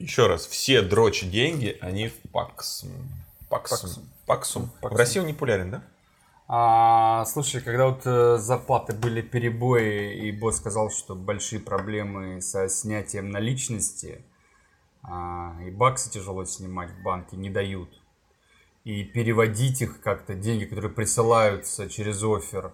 Еще раз, все дрочи деньги, они в Паксум. Паксум. Паксум. В России он не популярен, да? А, слушай, когда вот э, зарплаты были перебои, и босс сказал, что большие проблемы со снятием наличности, а, и баксы тяжело снимать в банке, не дают. И переводить их как-то, деньги, которые присылаются через офер.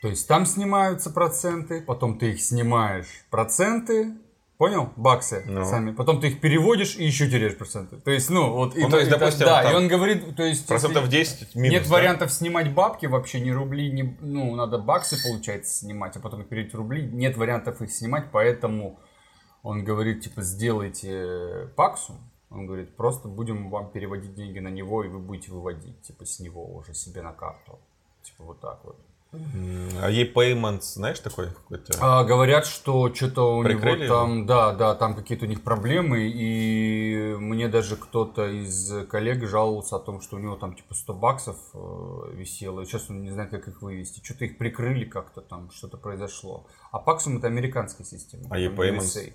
То есть там снимаются проценты, потом ты их снимаешь проценты, Понял? Баксы Ну. сами. Потом ты их переводишь и еще теряешь проценты. То есть, ну, вот... и Ну, то есть, и допустим, да, и он говорит, то есть... Процентов если 10 минус. Нет да? вариантов снимать бабки вообще, ни рубли, ни... Ну, надо баксы, получается, снимать, а потом их переводить в рубли. Нет вариантов их снимать, поэтому он говорит, типа, сделайте паксу. Он говорит, просто будем вам переводить деньги на него, и вы будете выводить, типа, с него уже себе на карту. Типа, вот так вот. А e-payments, знаешь, такой какой-то? А, говорят, что что-то у Прикрыли него там, да, да, там какие-то у них проблемы, и мне даже кто-то из коллег жаловался о том, что у него там типа 100 баксов э, висело, и сейчас он не знает, как их вывести. Что-то их прикрыли как-то там, что-то произошло. А Паксум это американская система. А там, e-payments? USA.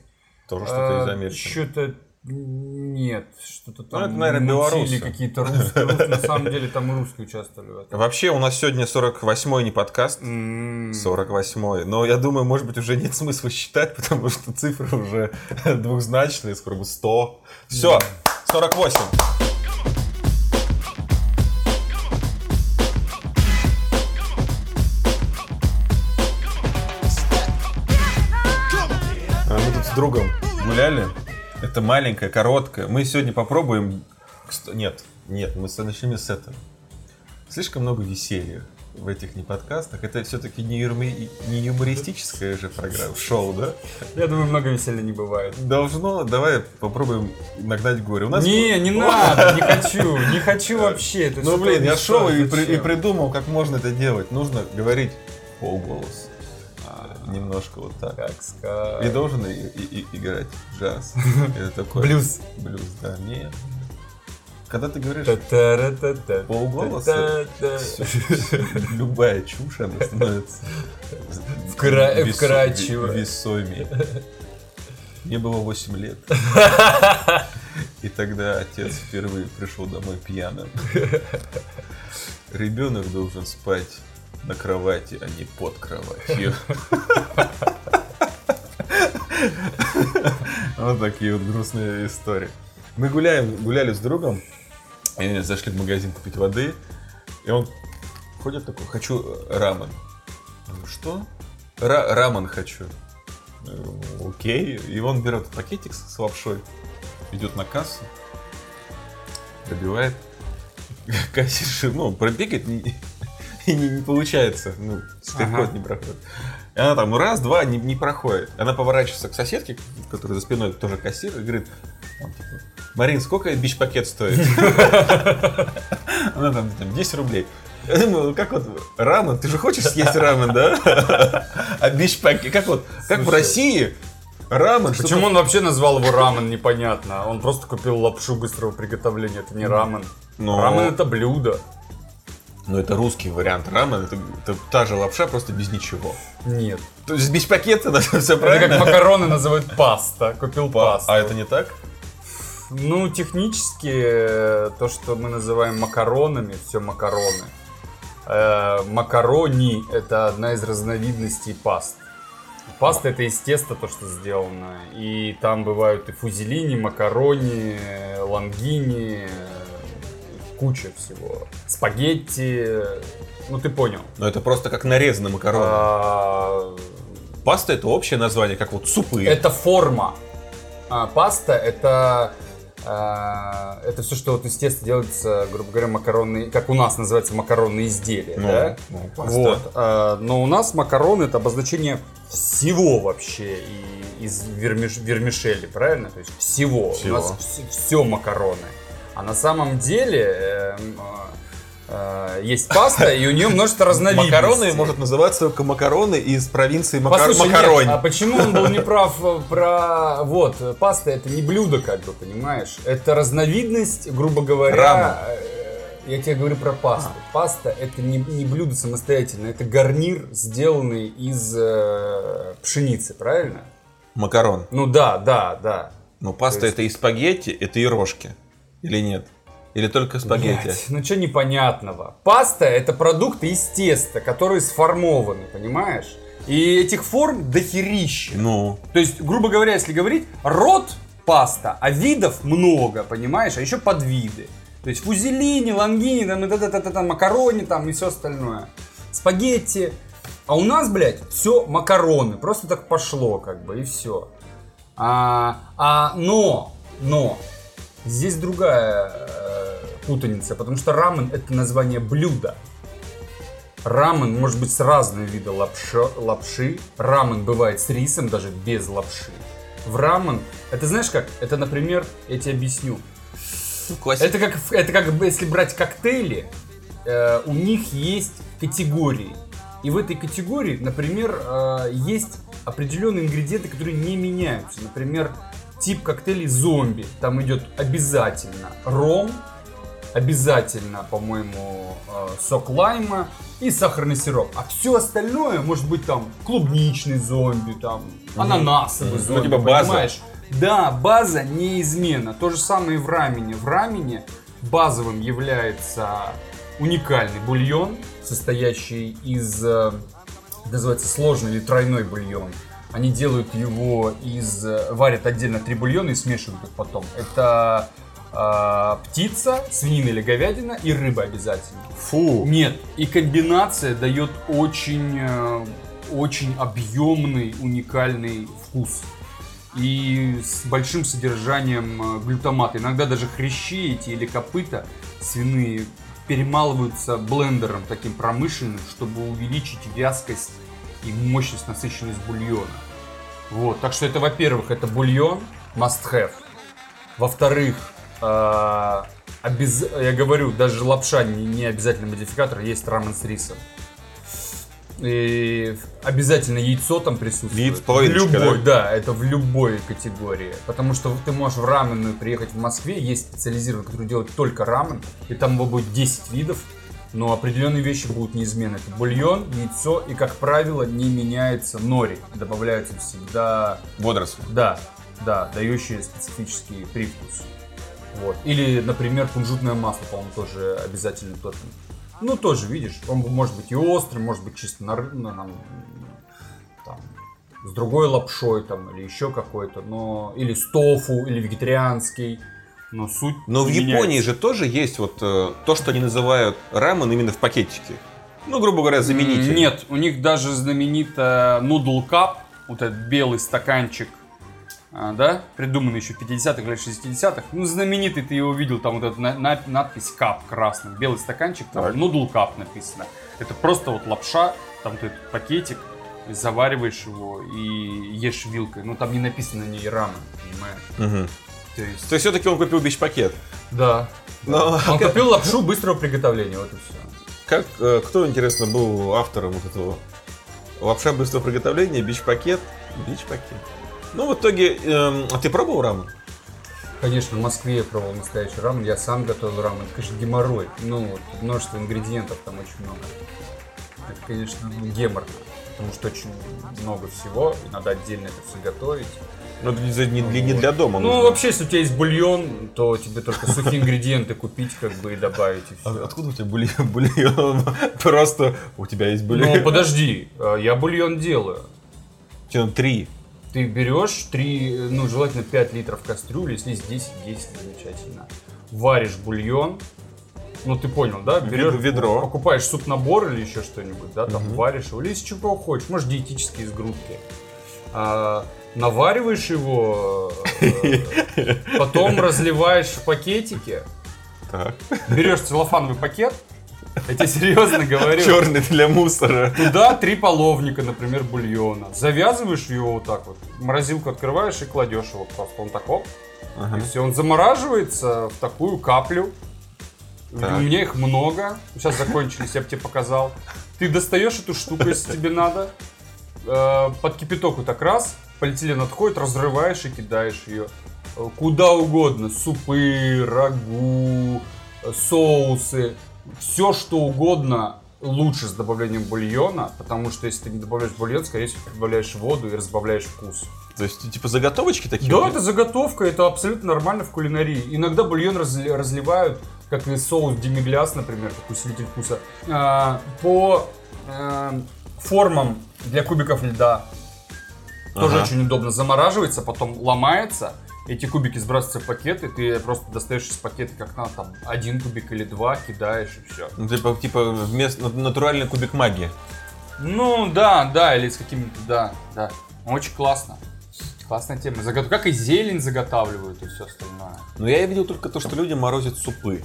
Тоже что-то из А, Америки. Что-то нет, что-то там Ну, это, наверное, белорусы. какие-то русские. рус- На самом деле там и русские участвовали в этом. Вообще, у нас сегодня 48-й не подкаст. М. 48-й. Но я думаю, может быть, уже нет смысла считать, потому что цифры уже двухзначные, скоро будет 100. Все, 48. А Мы тут с другом гуляли. Это маленькая, короткая. Мы сегодня попробуем... Нет, нет, мы начнем с этого. Слишком много веселья в этих не подкастах. Это все-таки не, юрми- не юмористическая же программа, шоу, да? Я думаю, много веселья не бывает. Должно, давай попробуем нагнать горе. У нас Не, не надо, не хочу, не хочу вообще. Это Ну блин, я шел и, при- и придумал, как можно это делать. Нужно говорить полголос. Немножко вот так. Как сказать. И должен и- и- и- играть джаз. Это такой... Блюз. Блюз, да. Нет. Когда ты говоришь Та-та. всё- любая чушь, она становится Вкра- весо- вкрадчиво. ве- весомее. Мне было 8 лет. И тогда отец впервые пришел домой пьяным. Ребенок должен спать на кровати, а не под кроватью. Вот такие вот грустные истории. Мы гуляем, гуляли с другом, и зашли в магазин купить воды, и он ходит такой, хочу рамен. Что? Ра- рамен хочу. Окей. И он берет пакетик с с лапшой, идет на кассу, добивает. Кассирша, ну, пробегает, не- не, получается. Ну, штрих-код Ага. не проходит. И она там раз, два, не, не проходит. Она поворачивается к соседке, которая за спиной тоже кассир, и говорит, там, типа, Марин, сколько бич-пакет стоит? Она там, там 10 рублей. Я думаю, как вот рамен, ты же хочешь съесть рамен, да? А бич-пакет, как вот, как в России рамен, что-то- Почему он вообще назвал его рамен, непонятно. Он просто купил лапшу быстрого приготовления. Это не рамен. Но- Рамен это блюдо. Ну, это русский вариант рамен, это, это та же лапша, просто без ничего. Нет. То есть без пакета, да, все Это правильно? как макароны называют паста. Купил пасту. А это не так? Ну, технически, э, то, что мы называем макаронами, все макароны. Э, макарони – это одна из разновидностей паст. Паста – это из теста то, что сделано. И там бывают и фузелини, макарони, э, лангини, э, куча всего. Спагетти, ну ты понял. Но это просто как нарезанные макароны. А, Паста это общее название, как вот супы. Это форма. А, паста это а, это все, что вот из теста делается, грубо говоря, макаронные, как у нас называется макаронные изделия, Ну, да? ну, паста. Вот. а, но у нас макароны это обозначение всего вообще и из вермиш, вермишели, правильно? То есть всего. Всего. У нас все макароны. А на самом деле эм, а, а, есть паста, и у нее множество разновидностей. Макароны может называться только макароны из провинции Макар... Послушай, нет, Макаронь. а почему он был неправ э, про... Вот, э, паста это не блюдо, как бы, понимаешь? Это разновидность, грубо говоря... Рамен. э, Я тебе говорю про пасту. Паста это не, не блюдо самостоятельно, это гарнир, сделанный из э, пшеницы, правильно? Макарон. Ну да, да, да. Ну, паста есть- это и спагетти, это и рожки. Или нет? Или только спагетти? Блядь, ну что непонятного? Паста это продукты из теста, которые сформованы, понимаешь? И этих форм дохерища. Ну, То есть, грубо говоря, если говорить, род паста, а видов много, понимаешь? А еще подвиды. То есть фузелини, лангини, там, и та-та-та-та, макарони там и все остальное. Спагетти. А у нас, блядь, все макароны. Просто так пошло, как бы, и все. А, а, но, но, здесь другая э, путаница, потому что рамен это название блюда. Рамен может быть с разными видами лапши, лапши. Рамен бывает с рисом, даже без лапши. В рамен, это знаешь как? Это, например, я тебе объясню. классика. Это как, это как бы, если брать коктейли, э, у них есть категории. И в этой категории, например, э, есть определенные ингредиенты, которые не меняются. Например, тип коктейлей зомби. Там идет обязательно ром, обязательно, по-моему, э, сок лайма и сахарный сироп. А все остальное, может быть, там клубничный зомби, там ананасовый Мгм. Ну, зомби, типа база. понимаешь? Да, база неизменна. То же самое и в рамене. В рамене базовым является уникальный бульон, состоящий из, э, называется сложный или тройной бульон. Они делают его из, э, варят отдельно три бульона и смешивают их потом. Это э, птица, свинина или говядина и рыба обязательно. Фу. Нет, и комбинация дает очень, э, очень объемный, уникальный вкус. И с большим содержанием э, глютамата. Иногда даже хрящи эти или копыта свиные перемалываются блендером таким промышленным, чтобы увеличить вязкость и мощность, насыщенность бульона. Вот, так что это, во-первых, это бульон must have. Во-вторых, э, обяз- я говорю, даже лапша не, не обязательно модификатор, есть рамен с рисом. И обязательно яйцо там присутствует. Яйцо, в любой, да? это в любой категории. Потому что ты можешь в раменную приехать в Москве, есть специализированный, который делает только рамен, и там его будет 10 видов, но определенные вещи будут неизменны. Это бульон, яйцо, и, как правило, не меняется нори. Добавляются всегда Водоросли. да, да, дающие специфический привкус. Вот. Или, например, кунжутное масло, по-моему, тоже обязательно тот. Ну, тоже, видишь, он может быть и острый, может быть чисто на, на- там, там, с другой лапшой там, или еще какой-то, но или с тофу, или вегетарианский. Но суть Но в не Японии меняется. же тоже есть вот э, то, что они называют рамен именно в пакетике. Ну, грубо говоря, заменитель. Нет, у них даже знаменитая Noodle Cup, вот этот белый стаканчик, а, да, придуманный еще в 50-х или 60-х. Ну, знаменитый, ты его видел, там вот эта на- на- надпись Cup красным, белый стаканчик, там Так. Noodle Cup написано. Это просто вот лапша, там вот этот пакетик, завариваешь его и ешь вилкой. Ну, там не написано на ней рамен, понимаешь? Мгм. То есть... То есть все-таки он купил бич-пакет. Да. Но Он купил лапшу быстрого приготовления, вот и все. как, э, кто, интересно, был автором вот этого лапша быстрого приготовления, бич-пакет? Бич-пакет. Ну, в итоге, эм, а ты пробовал рамен? Конечно, в Москве я пробовал настоящий рамен, я сам готовил рамен. Это, конечно, геморрой. Ну, вот, множество ингредиентов там очень много. Это, конечно, ну, геморно, потому что очень много всего, и надо отдельно это все готовить. Ну, это не, для, не для дома. Ну, нужно. вообще, если у тебя есть бульон, то тебе только сухие ингредиенты купить, как бы, и добавить, и А. Откуда у тебя бульон? бульон? Просто у тебя есть Ну, бульон. подожди, э, я бульон делаю. Тебе три. Ты берешь 3, ну, желательно 5 литров кастрюли, если есть 10, 10 замечательно. Варишь бульон, ну ты понял, да? Берешь, ведро. покупаешь суп-набор или еще что-нибудь, да, там Мгм. варишь его, или из чего хочешь, может диетические из грудки. А, навариваешь его, э, потом разливаешь в пакетики, Так. берешь целлофановый пакет, я тебе серьезно говорю. Черный для мусора. Туда три половника, например, бульона. Завязываешь его вот так вот, морозилку открываешь и кладешь его просто. Он так оп, Ага. и все. Он замораживается в такую каплю. Так. У меня их много. Сейчас закончились, я бы тебе показал. Ты достаешь эту штуку, если тебе надо. Э, Под кипяток вот так раз, полиэтилен отходит, разрываешь и кидаешь ее. Э, Куда угодно. Супы, рагу, э, соусы. Все что угодно лучше с добавлением бульона, потому что если ты не добавляешь бульон, скорее всего, добавляешь воду и разбавляешь вкус. То есть, типа, заготовочки такие? Да, это заготовка, это абсолютно нормально в кулинарии. Иногда бульон разли- разливают, как и соус демигляс, например, как усилитель вкуса, а, по э, формам для кубиков льда. Тоже Ага. очень удобно. Замораживается, потом ломается, эти кубики сбрасываются в пакет, и ты просто достаешь из пакета как надо, там, один кубик или два, кидаешь и все. Ну, типа, типа вместо на- натуральный кубик магии. Ну, да, да, или с какими-то, да, да. Очень классно. Классная тема. Загот- Как и зелень заготавливают и все остальное. Но я видел только то, что люди морозят супы.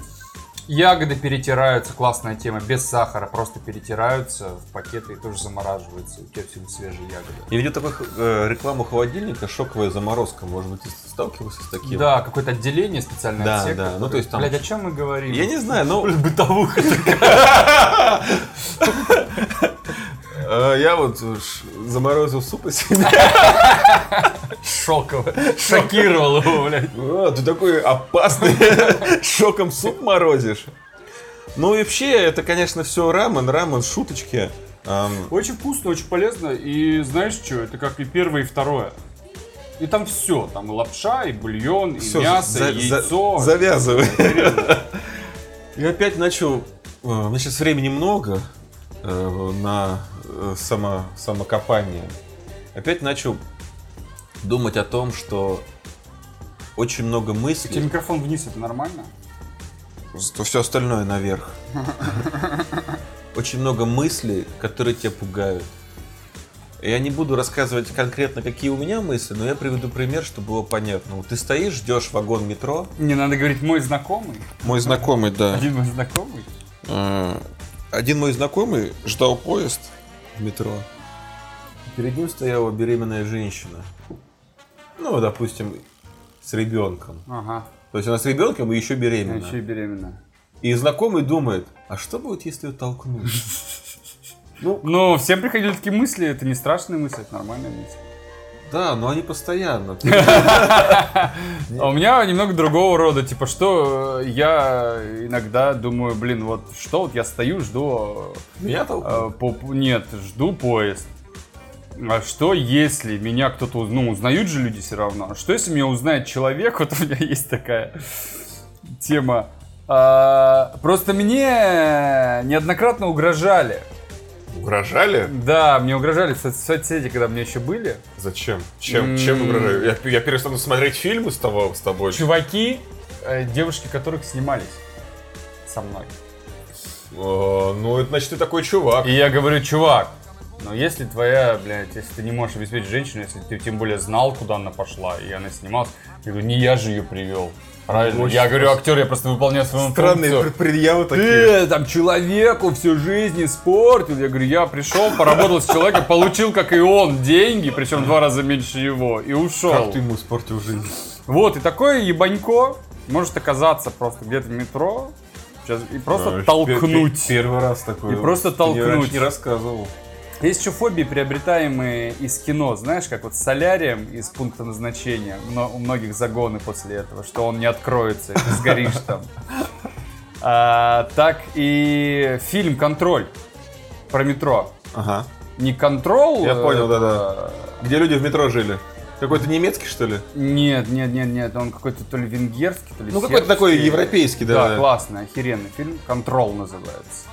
Ягоды перетираются, классная тема, без сахара, просто перетираются в пакеты и тоже замораживаются. У тебя всегда свежие ягоды. Я видел такую э, рекламу холодильника, шоковая заморозка. Может быть, ты сталкивался с таким? Да, какое-то отделение специальное Да, отсек, да, ну, который- то есть там- Блядь, о чем мы говорим? Я не знаю, но... Бытовуха Э, Я вот заморозил суп из себя. шоково. Шокировал его, блядь. Ты такой опасный, шоком суп морозишь. Ну и вообще, это, конечно, все рамен, рамен, шуточки. Очень вкусно, очень полезно. И знаешь что, это как и первое, и второе. И там все, там и лапша, и бульон, и всё, мясо, за- и за- яйцо. Завязывай. Охеренно. И опять начал... э, У меня сейчас времени много э, на само, самокопание. Опять начал думать о том, что очень много У тебя мыслей, микрофон вниз, это нормально? то все остальное наверх. Очень много мыслей, которые тебя пугают. Я не буду рассказывать конкретно, какие у меня мысли, но я приведу пример, чтобы было понятно. Вот ты стоишь, ждешь вагон метро. Не, надо говорить мой знакомый. Мой знакомый, да. Один мой знакомый. Э, Один мой знакомый ждал поезд в метро. Перед ним стояла беременная женщина. Ну, допустим, с ребенком. Ага. То есть она с ребенком и еще беременна. еще и беременна. И знакомый думает, а что будет, если ее толкнуть? Ну, Ну, всем приходили такие мысли, это не страшные мысли, это нормальные мысли. Да, но они постоянно. А у меня немного другого рода, типа, что э, я иногда думаю, блин, вот что вот я стою, жду, Меня э, толкнут? по- нет, жду поезд. А что если меня кто-то, ну, узнают же люди все равно. А Что если меня узнает человек, вот у меня есть такая тема. А, просто мне неоднократно угрожали. Угрожали? Да, мне угрожали в соц- соцсети, когда мне еще были. Зачем? Чем, чем угрожали? Я, я перестану смотреть фильмы с, того, с тобой. Чуваки, э, девушки которых снимались со мной. ну, это значит, ты такой чувак. И я говорю, чувак, но если твоя, блядь, если ты не можешь обеспечить женщину, если ты тем более знал, куда она пошла, и она снималась, я говорю, не я же ее привел. Правильно? Очень я говорю, актер, я просто выполняю свою Странные функцию. пр- предъявы такие. Ты там человеку всю жизнь испортил. Я говорю, я пришел, поработал с человеком, получил, как и он, деньги, причем в два раза меньше его, и ушел. Как ты ему испортил жизнь? Вот, и такое ебанько может оказаться просто где-то в метро сейчас, и просто Да, толкнуть. пе- пе- Первый раз такой. И просто толкнуть. не рассказывал. Есть еще фобии, приобретаемые из кино, знаешь, как вот с солярием из пункта назначения. Мно- у многих загоны после этого, что он не откроется, и ты сгоришь там. А, так и фильм «Контроль» про метро. Ага. Не контрол. Я понял, да-да. Где люди в метро жили? Какой-то немецкий, что ли? Нет, нет, нет, нет, он какой-то то ли венгерский, то ли Ну, какой-то такой европейский, Да, да. классный, охеренный фильм. Контрол называется.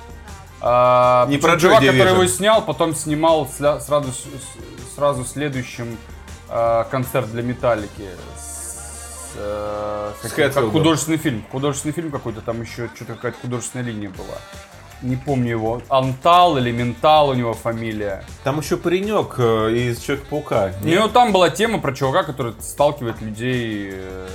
А, Не про чувак, который его снял, потом снимал сразу, сразу следующим а, концерт для Металлики. С, э, С как Хэтфилдом. художественный фильм. Художественный фильм какой-то, там еще что-то какая-то художественная линия была. Не помню его. Антал или Ментал у него фамилия. Там еще паренек э, из Человека-паука. Ну, и там была тема про чувака, который сталкивает людей э,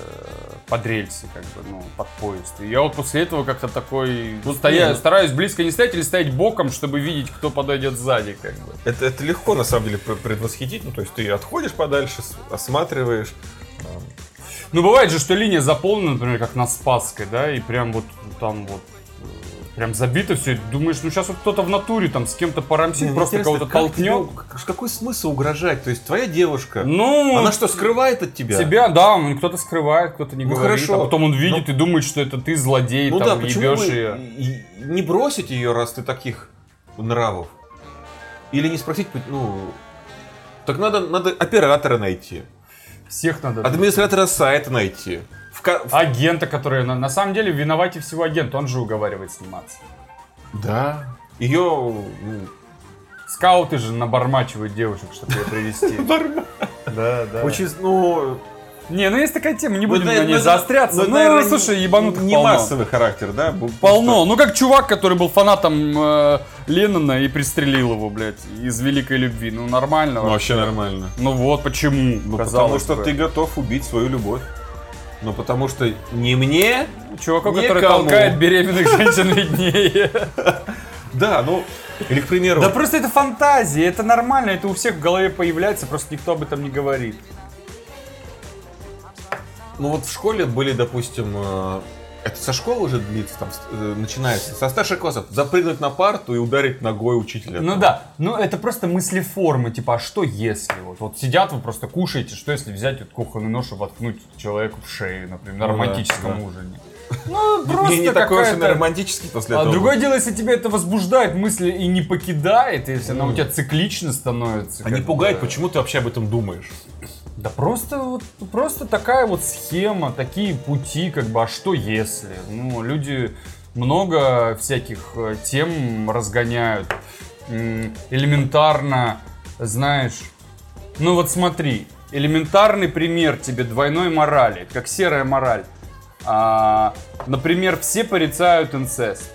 под рельсы, как бы, ну, под поезд. И я вот после этого как-то такой Ну, стоя- ну. стараюсь близко не стоять или стоять боком, чтобы видеть, кто подойдет сзади, как бы. Это, это легко, на самом деле, пр- предвосхитить. Ну, то есть ты отходишь подальше, осматриваешь. Ну, бывает же, что линия заполнена, например, как на Спасской, да, и прям вот там вот прям забито все. Думаешь, ну сейчас вот кто-то в натуре там с кем-то порамсит, Мне просто кого-то как толкнет. тебе- как- какой смысл угрожать? То есть твоя девушка, Ну, она что, скрывает от тебя? Тебя, да, ну, кто-то скрывает, кто-то не Ну, говорит, хорошо. а потом он видит и думает, что это ты злодей, Ну да, там, почему ебешь ее. не бросить ее, раз ты таких нравов? Или не спросить, ну... Так надо, надо оператора найти. Всех надо... Администратора сайта найти. В Агента, который... На, на самом деле, виноватее всего агент. Он же уговаривает сниматься. Да. Ее... ну, Скауты же набормачивают девушек, чтобы ее привести. Да, да. Очень, ну... Не, ну есть такая тема, не будем ну, на ней это- заостряться. Ну, наверное, слушай, ебанутых Не полно. массовый характер, да? Полно. Ну, как чувак, который был фанатом э, Леннона и пристрелил его, блядь, из великой любви. Ну, нормально. Ну, вообще нормально. Ну вот почему. Ну, потому что бы. ты готов убить свою любовь. Ну, потому что не мне... Чуваку, который Никому. толкает беременных женщин виднее. Да, ну... Или, к примеру... Да просто это фантазия, это нормально, это у всех в голове появляется, просто никто об этом не говорит. Ну вот в школе были, допустим, э, это со школы уже длится, там э, начинается, со старших классов, запрыгнуть на парту и ударить ногой учителя. Ну да, ну это просто мыслеформы, типа, а что если? Вот, вот сидят вы просто кушаете, что если взять вот кухонный нож и воткнуть человеку в шею, например, на Ну романтическом да. ужине. Ну, просто не, не такой уж и романтический после А этого. другое дело, если тебя это возбуждает мысли и не покидает, если она у тебя циклично становится. А не пугает, почему ты вообще об этом думаешь? Да просто вот просто такая вот схема, такие пути, как бы, а что если? Ну, люди много всяких э, тем разгоняют. Элементарно, знаешь, ну вот смотри, элементарный пример тебе двойной морали, как серая мораль. А, например, все порицают инцест.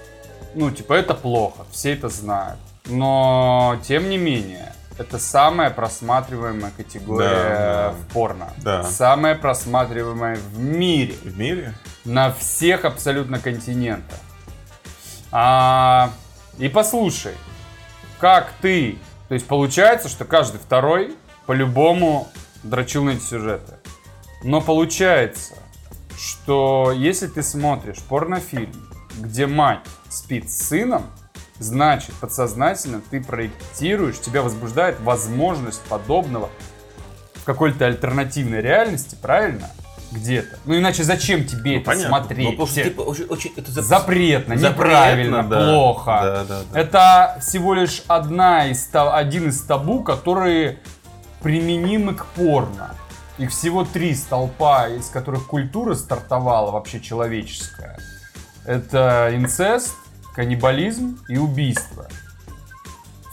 Ну, типа, это плохо, все это знают. Но, тем не менее, это самая просматриваемая категория Да, да. в порно. Да. Самая просматриваемая в мире. В мире? На всех абсолютно континентах. А, и послушай, как ты... То есть получается, что каждый второй по-любому дрочил на эти сюжеты. Но получается, что если ты смотришь порнофильм, где мать спит с сыном, значит, подсознательно ты проектируешь, тебя возбуждает возможность подобного в какой-то альтернативной реальности, правильно? Где-то. Ну иначе зачем тебе это понятно. смотреть? Ну, типа, очень, очень- это зап- Запретно, Запретно, неправильно, да. плохо. Да, да, да. Это всего лишь одна из, один из табу, которые применимы к порно. Их всего три столпа, из которых культура стартовала вообще человеческая. Это инцест, каннибализм и убийство.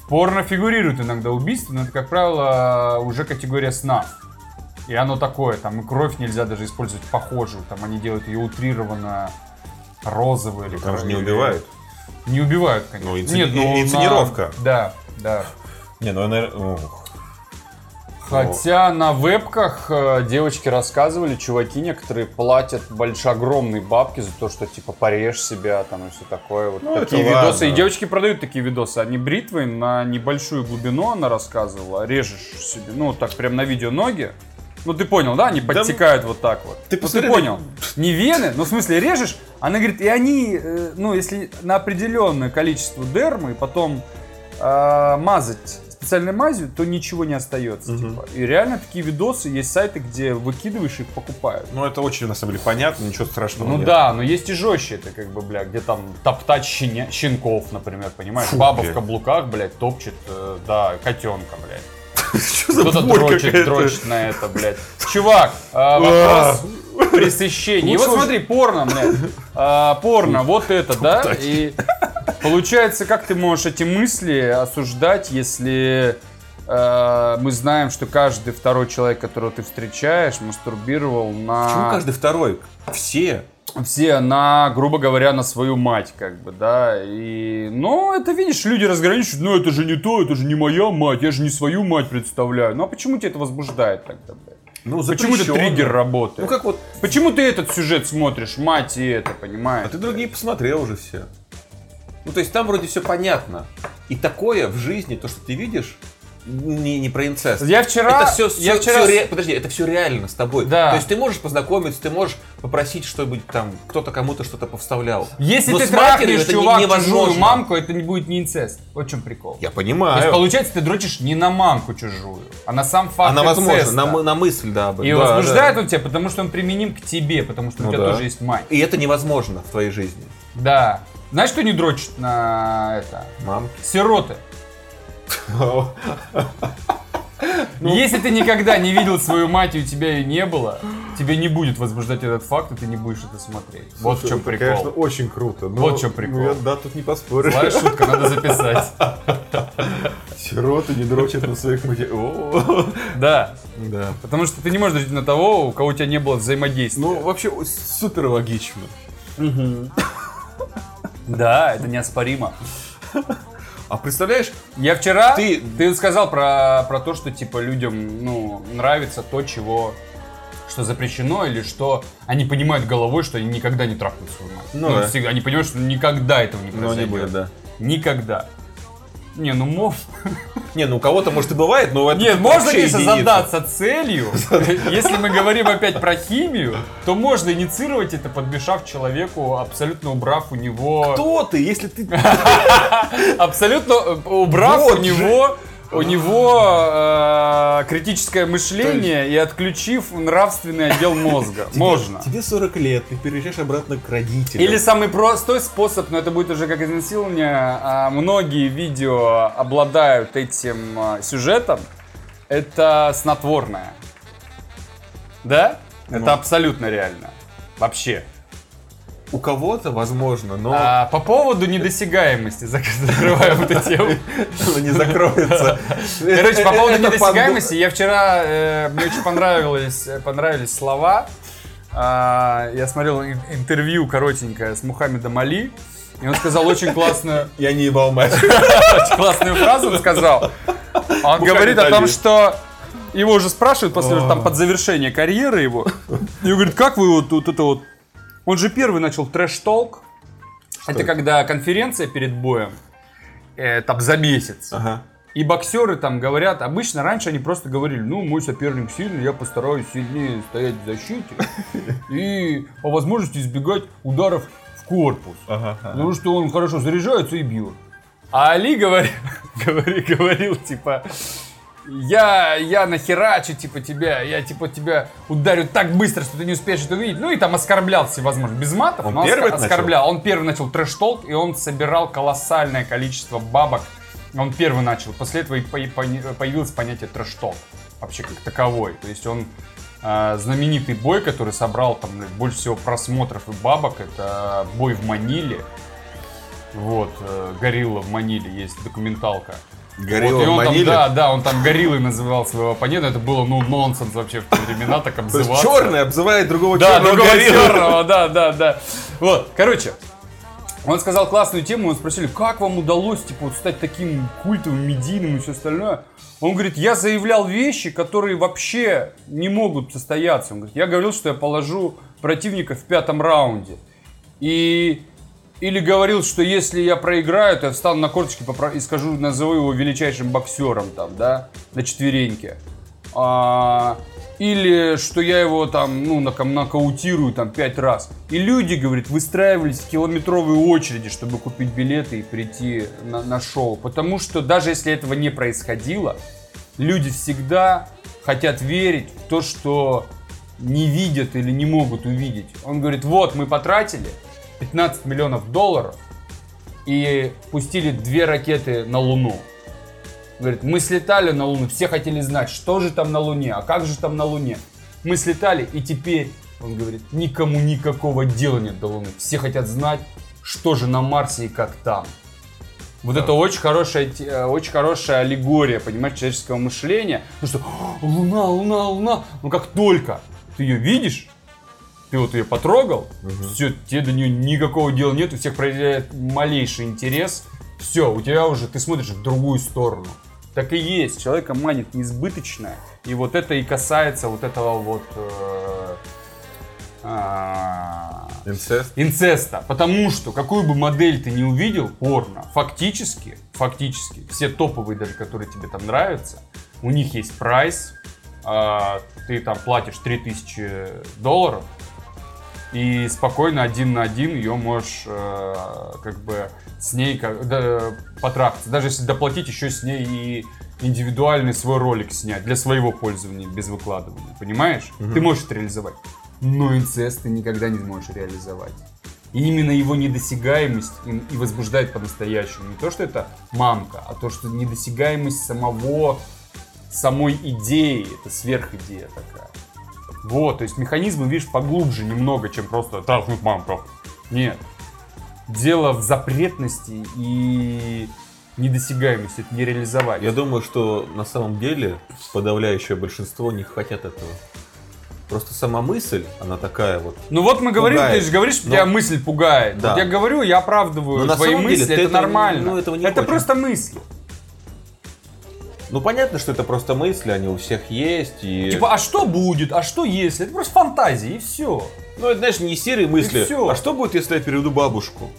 В порно фигурирует иногда убийство, но это, как правило, уже категория снав. И оно такое, там и кровь нельзя даже использовать похожую, там они делают ее утрированно розовую или Там же не убивают. Не убивают, конечно. Ну, инци- инсценировка. на- Да, да. Не, ну, наверное... Хотя на вебках э, девочки рассказывали, чуваки некоторые платят большие огромные бабки за то, что типа порежь себя там и все такое. Вот Ну, такие видосы. ладно. И девочки продают такие видосы. Они бритвой на небольшую глубину она рассказывала. Режешь себе, ну так прям на видео ноги. Ну ты понял, да? Они подтекают вот так вот. Ты Ну, посмотри, понял. Не вены, ну в смысле режешь. Она говорит, и они, э, ну если на определенное количество дермы, потом э, мазать специальной мазью, то ничего не остается. типа. И реально такие видосы, есть сайты, где выкидываешь их, покупают. Ну, это очень, на самом деле, понятно, ничего страшного Ну нет. да, но есть и жестче это, как бы, бля, где там топтать щеня- щенков, например, понимаешь? Фу, Баба блядь. в каблуках, блядь, топчет, э, да, котенка, блядь. Что за Кто-то дрочит, дрочит на это, блядь. Чувак, а, вопрос пресыщения. И вот смотри, порно, блядь. А, Порно, вот это, да? И получается, как ты можешь эти мысли осуждать, если э, мы знаем, что каждый второй человек, которого ты встречаешь, мастурбировал на... Почему каждый второй? Все. Все на, грубо говоря, на свою мать, как бы, да, и, ну, это, видишь, люди разграничивают, ну, это же не то, это же не моя мать, я же не свою мать представляю, ну, а почему тебя это возбуждает тогда, блядь? Ну, Почему этот триггер работает? Ну, как вот... Почему ты этот сюжет смотришь, мать и это, понимаешь? А ты другие посмотрел уже все. Ну, то есть там вроде все понятно. И такое в жизни, то, что ты видишь, не, не про инцест. Я вчера... Это все, я вчера... подожди, это все реально с тобой. Да. То есть ты можешь познакомиться, ты можешь попросить, чтобы там кто-то кому-то что-то повставлял. Если Но ты трахнешь, чувак, чужую мамку, это не будет не инцест. Вот в чем прикол. Я То понимаю. есть, получается, ты дрочишь не на мамку чужую, а на сам факт Она возможно, инцеста. на, мы- на мысль, да. И. Да, возбуждает да. он тебя, потому что он применим к тебе, потому что Ну у тебя да. тоже есть мать. И это невозможно в твоей жизни. Да. Знаешь, кто не дрочит на это? Мамки. Сироты. Ну. Если ты никогда не видел свою мать и у тебя ее не было, тебе не будет возбуждать этот факт, и ты не будешь это смотреть. Вот в Слушай, чем это, прикол. Конечно, очень круто. но- Вот в чем прикол. ну, да, тут не поспоришь. Злая шутка, надо записать. Сироты не дрочат на своих матерей. Да, Да. потому что ты не можешь дрочить на того, у кого у тебя не было взаимодействия. Ну, вообще, супер логично. Да, это неоспоримо. А представляешь, Я вчера, ты, Ты- сказал про, про то, что типа людям, ну, нравится то, чего, что запрещено, или что они понимают головой, что они никогда не трахнут свою мать. Ну да. всегда- они понимают, что никогда этого не но произойдет. не будет, да. Никогда. Не, ну мов. Не, ну у кого-то, может, и бывает, но это Нет, можно, конечно, единица. задаться целью. Если мы говорим опять про химию, то можно инициировать это, подмешав человеку, абсолютно убрав у него... Кто ты, если ты... Абсолютно э, убрав у него у него э, критическое мышление и отключив нравственный отдел мозга. Можно. Тебе 40 лет, ты переезжаешь обратно к родителям. Или самый простой способ, но это будет уже как изнасилование. а, многие видео обладают этим а, сюжетом. Это снотворное. Да? Это Ну. абсолютно реально. Вообще. У кого-то, возможно, но А, по поводу недосягаемости, зак- закрываем эту тему. оно не закроется. Короче, по поводу недосягаемости, я вчера, э, мне очень понравилось, э, понравились слова. А, я смотрел ин- интервью коротенькое с Мухаммедом Али, и он сказал очень классную, Я не ебал мать. очень классную фразу, он сказал. Он говорит о том, что его уже спрашивают после там под завершение карьеры его. И он говорит, как вы вот, вот это вот... Он же первый начал трэш-толк. Это это? когда конференция перед боем, э, там за месяц. Ага. И боксеры там говорят, обычно раньше они просто говорили, ну, мой соперник сильный, я постараюсь сильнее стоять в защите и по возможности избегать ударов в корпус. Ага. ага. Потому что он хорошо заряжается и бьет. А Али говори- говори- говорил, типа, я, я нахерачу, типа, тебя, я, типа, тебя ударю так быстро, что ты не успеешь это увидеть. Ну и там оскорблял всевозможно, без матов, Он но первый это начал? оскорблял. Он первый начал трэш-толк, и он собирал колоссальное количество бабок. Он первый начал. После этого и по- по- появилось понятие трэш-толк, вообще как таковой. То есть он э, знаменитый бой, который собрал там больше всего просмотров и бабок, это бой в Маниле. Вот, э, Горилла в Маниле, есть документалка. Горилла Вот, он там, да, да, он там гориллой называл своего оппонента. Это было, ну, нонсенс вообще в те времена так обзываться. черный обзывает другого Да, черного другого гориллу. черного, да, да, да. Вот, короче, он сказал классную тему, он спросили, как вам удалось, типа, вот стать таким культовым, медийным и все остальное. Он говорит, я заявлял вещи, которые вообще не могут состояться. Он говорит, я говорил, что я положу противника в пятом раунде. И или говорил, что если я проиграю, то я встану на корточки и скажу, назову его величайшим боксером там, да, на четвереньке. А, или что я его там, ну, нака- нокаутирую там пять раз. И люди, говорит, выстраивались в километровые очереди, чтобы купить билеты и прийти на, на шоу. Потому что даже если этого не происходило, люди всегда хотят верить в то, что не видят или не могут увидеть. Он говорит, вот мы потратили 15 миллионов долларов и пустили две ракеты на Луну. Говорит, мы слетали на Луну, все хотели знать, что же там на Луне, а как же там на Луне. Мы слетали, и теперь, он говорит, никому никакого дела нет до Луны. Все хотят знать, что же на Марсе и как там. Вот это очень хорошая, э, очень хорошая аллегория, понимаешь, человеческого мышления. Ну что, «О, Луна, Луна, Луна. Ну как только ты ее видишь, ты вот ее потрогал, все, тебе до нее никакого дела нет, у всех проявляет малейший интерес. Все, у тебя уже, ты смотришь в другую сторону. Так и есть, человека манит неизбыточное. И вот это и касается вот этого вот... э, а, Инцест. инцеста. Потому что какую бы модель ты не увидел, порно, фактически, фактически, все топовые даже, которые тебе там нравятся, у них есть прайс, а, ты там платишь 3000 долларов, и спокойно один на один ее можешь э, как бы с ней как, да, потрахаться. Даже если доплатить, еще с ней и индивидуальный свой ролик снять для своего пользования без выкладывания. Понимаешь? Ты можешь это реализовать. Но инцест ты никогда не сможешь реализовать. И именно его недосягаемость и возбуждает по-настоящему. Не то, что это мамка, а то, что недосягаемость самого самой идеи. Это сверхидея такая. Вот, то есть механизмы, видишь, поглубже немного, чем просто трахнуть мамку. Нет. Дело в запретности и недосягаемости, это не реализовать. Я думаю, что на самом деле подавляющее большинство не хотят этого. Просто сама мысль, она такая вот. Ну вот мы говорим, Пугает. ты же говоришь, что Но- тебя мысль пугает. Да. Вот я говорю, я оправдываю Но твои деле мысли, ты это этого- нормально. ну, этого не это хочешь. просто мысли. Ну понятно, что это просто мысли, они у всех есть. И... Типа, а что будет, а что если? Это просто фантазии, и все. Ну, это, знаешь, не серые мысли. всё. А что будет, если я переведу бабушку?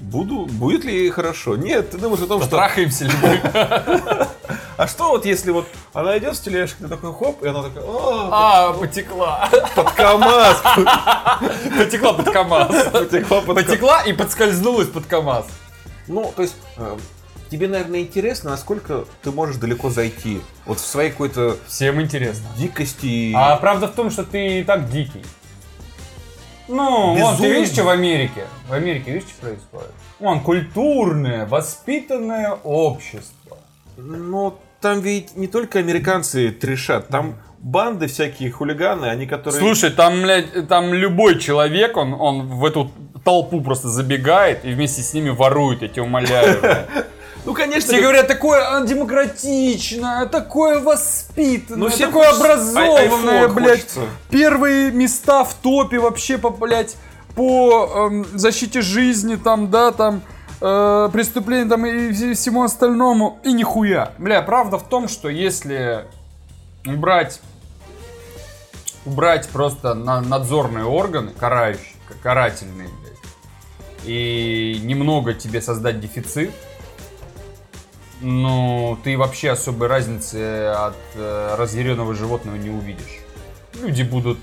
Буду, будет ли ей хорошо? Нет, ты думаешь о том, что... Трахаемся ли мы? А что вот если вот она идет с тележкой, ты такой хоп, и она такая, «О, А, потекла. под КамАЗ. Потекла под КамАЗ. Потекла под КамАЗ. Потекла и подскользнулась под КамАЗ. Ну, то есть, э, тебе, наверное, интересно, насколько ты можешь далеко зайти. Вот в своей какой-то Всем интересно. дикости. А правда в том, что ты и так дикий. Ну, вон, ты видишь, что в Америке? В Америке видишь, что происходит? Вон, культурное, воспитанное общество. Ну, там ведь не только американцы трешат, там банды всякие хулиганы, они которые... Слушай, там, блядь, там любой человек, он, он в эту толпу просто забегает и вместе с ними ворует, я тебя умоляю. ну, конечно, Все как- говорят, такое демократичное, такое воспитанное, Ну, всем такое хочется- образованное, айфон блядь. хочется. Первые места в топе вообще, по, блядь, по эм, защите жизни, там, да, там, э, преступлениям, там, и вс- всему остальному. И нихуя. Бля, правда в том, что если убрать, убрать просто на, надзорные органы, карающие, карательные, блядь, и немного тебе создать дефицит, ну, ты вообще особой разницы от э, разъяренного животного не увидишь. Люди будут...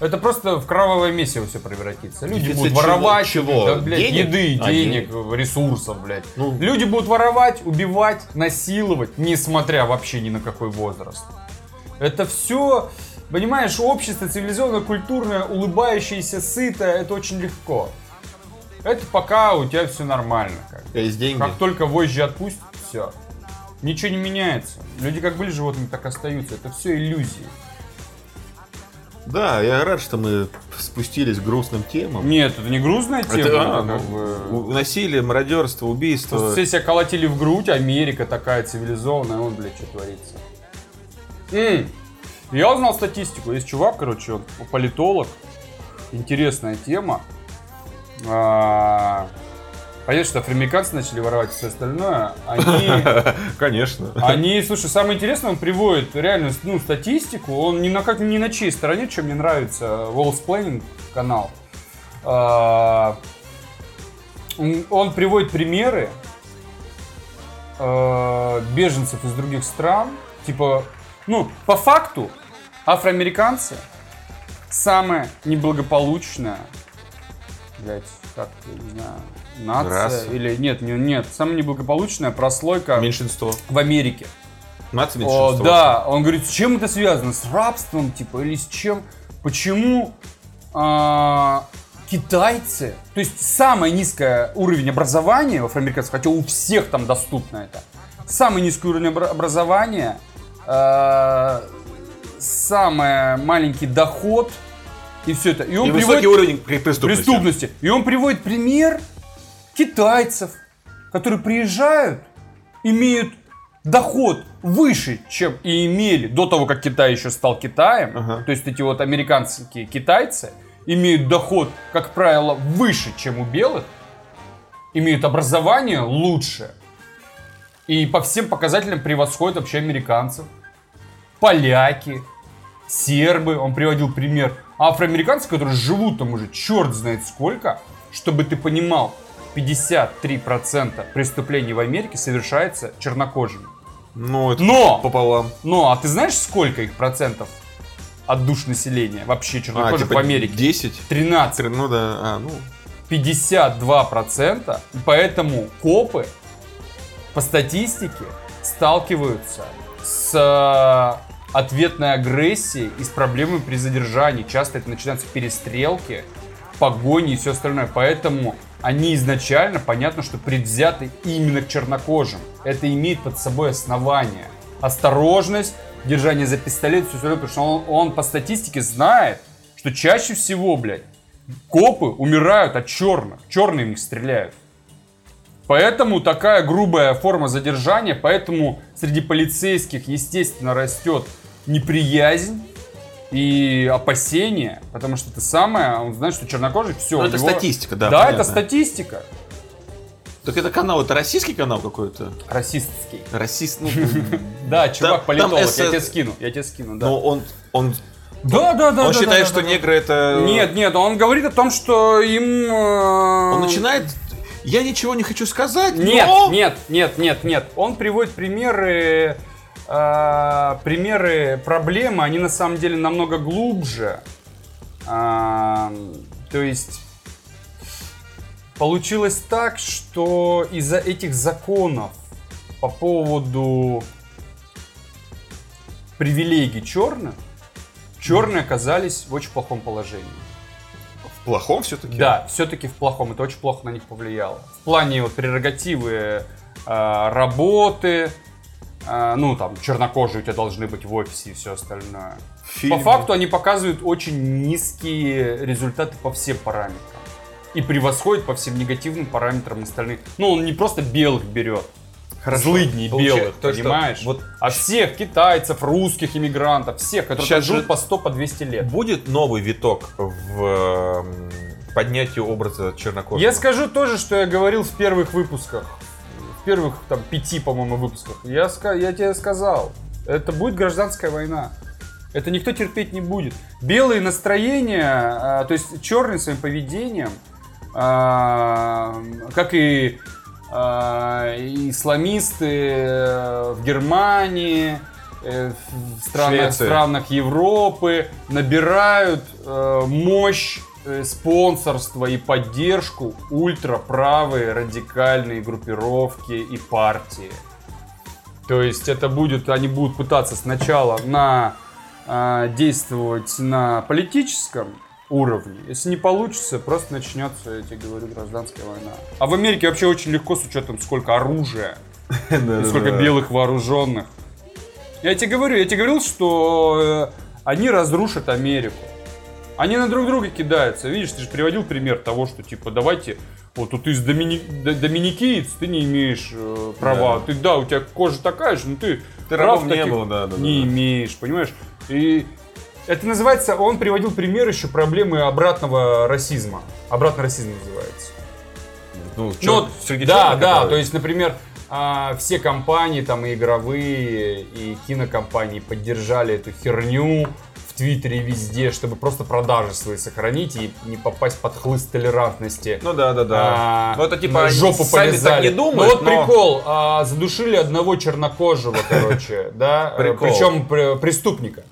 Это просто в кровавое месиво все превратится. Люди Дефицит будут чего? воровать, Чего? да, блядь, Денег? еды, А, денег, ресурсов, блядь. Ну. Люди будут воровать, убивать, насиловать, несмотря вообще ни на какой возраст. Это все, понимаешь, общество цивилизованное, культурное, улыбающееся, сытое, это очень легко. Это пока у тебя все нормально. Как. Есть деньги. Как только вожжи отпустят, все. Ничего не меняется. Люди как были животными, так остаются. Это все иллюзии. Да, я рад, что мы спустились к грустным темам. Нет, это не грустная тема. Это, а, это ну, как бы... Насилие, мародерство, убийство. Просто все себя колотили в грудь, Америка такая цивилизованная, вот, блядь, что творится. М. Я узнал статистику. Есть чувак, короче, он политолог. Интересная тема. А, Понятно, что афроамериканцы начали воровать все остальное. Они Конечно. Они, слушай, самое интересное, он приводит реально ну, статистику. Он ни на как ни на чьей стороне, чем мне нравится, Walls Planning канал. А, Он, приводит примеры э, беженцев из других стран. Типа, ну, по факту, афроамериканцы самая неблагополучная, блять, как, я не знаю, нация Раса. или нет, не- нет, самая неблагополучная прослойка Меньшинство. в Америке. Нация О, меньшинство. да, он говорит, с чем это связано? С рабством, типа, или с чем? Почему а, китайцы, то есть самый низкий уровень образования в афроамериканцев, хотя у всех там доступно это, самый низкий уровень обра- образования, а, самый маленький доход и все это. И он И приводит уровень преступности. преступности. И он приводит пример китайцев, которые приезжают, имеют доход выше, чем и имели до того, как Китай еще стал Китаем. Ага. То есть эти вот американские китайцы имеют доход, как правило, выше, чем у белых, имеют образование лучше и по всем показателям превосходят вообще американцев. Поляки, сербы, он приводил пример, афроамериканцы, которые живут там уже черт знает сколько, чтобы ты понимал, 53% преступлений в Америке совершается чернокожими. Ну, это Но! пополам. Ну, а ты знаешь, сколько их процентов от душ населения вообще А, чернокожих типа в Америке? 10? 13. Три- Ну да, а, ну. 52%, и поэтому копы по статистике сталкиваются с э, ответной агрессией и с проблемами при задержании. Часто это начинаются перестрелки, погони и все остальное. Поэтому они изначально, понятно, что предвзяты именно к чернокожим. Это имеет под собой основание. Осторожность, держание за пистолет, все остальное, потому что он, он по статистике знает, что чаще всего, блядь, копы умирают от черных. Черные в них стреляют. Поэтому такая грубая форма задержания, поэтому среди полицейских, естественно, растет неприязнь и опасения, потому что это самое, он знает, что чернокожий все. Ну, это статистика, да, Да, понятно. это статистика. Так это канал, это российский канал какой-то? Расистский. Расист, ну, Да, чувак, политолог, я тебе скину, я тебе скину, да. но он, он, Да, да, да. он да, считает, да, что да, негры это... Нет, нет, он говорит о том, что им... э, Он начинает... Я ничего не хочу сказать, Нет, но... нет, нет, нет, нет. Он приводит примеры, э, примеры проблемы, они на самом деле намного глубже. А, то есть получилось так, что из-за этих законов по поводу привилегий черных, черные оказались в очень плохом положении. В плохом все-таки? Да, все-таки в плохом. Это очень плохо на них повлияло. В плане вот прерогативы э, работы, э, ну там чернокожие у тебя должны быть в офисе и все остальное. Фильмы. По факту они показывают очень низкие результаты по всем параметрам. И превосходят по всем негативным параметрам остальных. Ну, он не просто белых берет. Злыдней Получа- белых, то, что понимаешь? вот А всех китайцев, русских иммигрантов, всех, которые Сейчас живут же- по 100, по 200 лет. Будет новый виток в эм, поднятии образа чернокожего? Я скажу тоже, что я говорил в первых выпусках. Первых там пяти, по-моему, выпусках. Я, я тебе сказал. Это будет гражданская война. Это никто терпеть не будет. Белые настроения, а, то есть черные своим поведением, а, как и а, исламисты э, в Германии, э, в странах, странах Европы набирают э, мощь э, спонсорства и поддержку ультраправые радикальные группировки и партии. То есть это будет, они будут пытаться сначала на а, действовать на политическом уровне. Если не получится, просто начнется, я тебе говорю, гражданская война. А в Америке вообще очень легко с учетом сколько оружия сколько белых вооруженных. Я тебе говорю, я тебе говорил, что э, они разрушат Америку. Они на друг друга кидаются. Видишь, ты же приводил пример того, что типа давайте, вот тут ты из домини... доминикиец, ты не имеешь э, права. Да. Ты да, у тебя кожа такая же, но ты, Ты прав не был, да, да, не да. имеешь, понимаешь? И это называется, он приводил пример еще проблемы обратного расизма. Обратный расизм называется. Ну, Ну, чё, вот, среди да, черных, да, которые- то есть, например, а, все компании, там, и игровые, и кинокомпании поддержали эту херню Твиттере везде, чтобы просто продажи свои сохранить и не попасть под хлыст толерантности. Ну да, да, да. А, ну это типа жопу сами полезали. так не Ну думают, вот но- прикол, а, задушили одного чернокожего, короче, да, причем пр- преступника,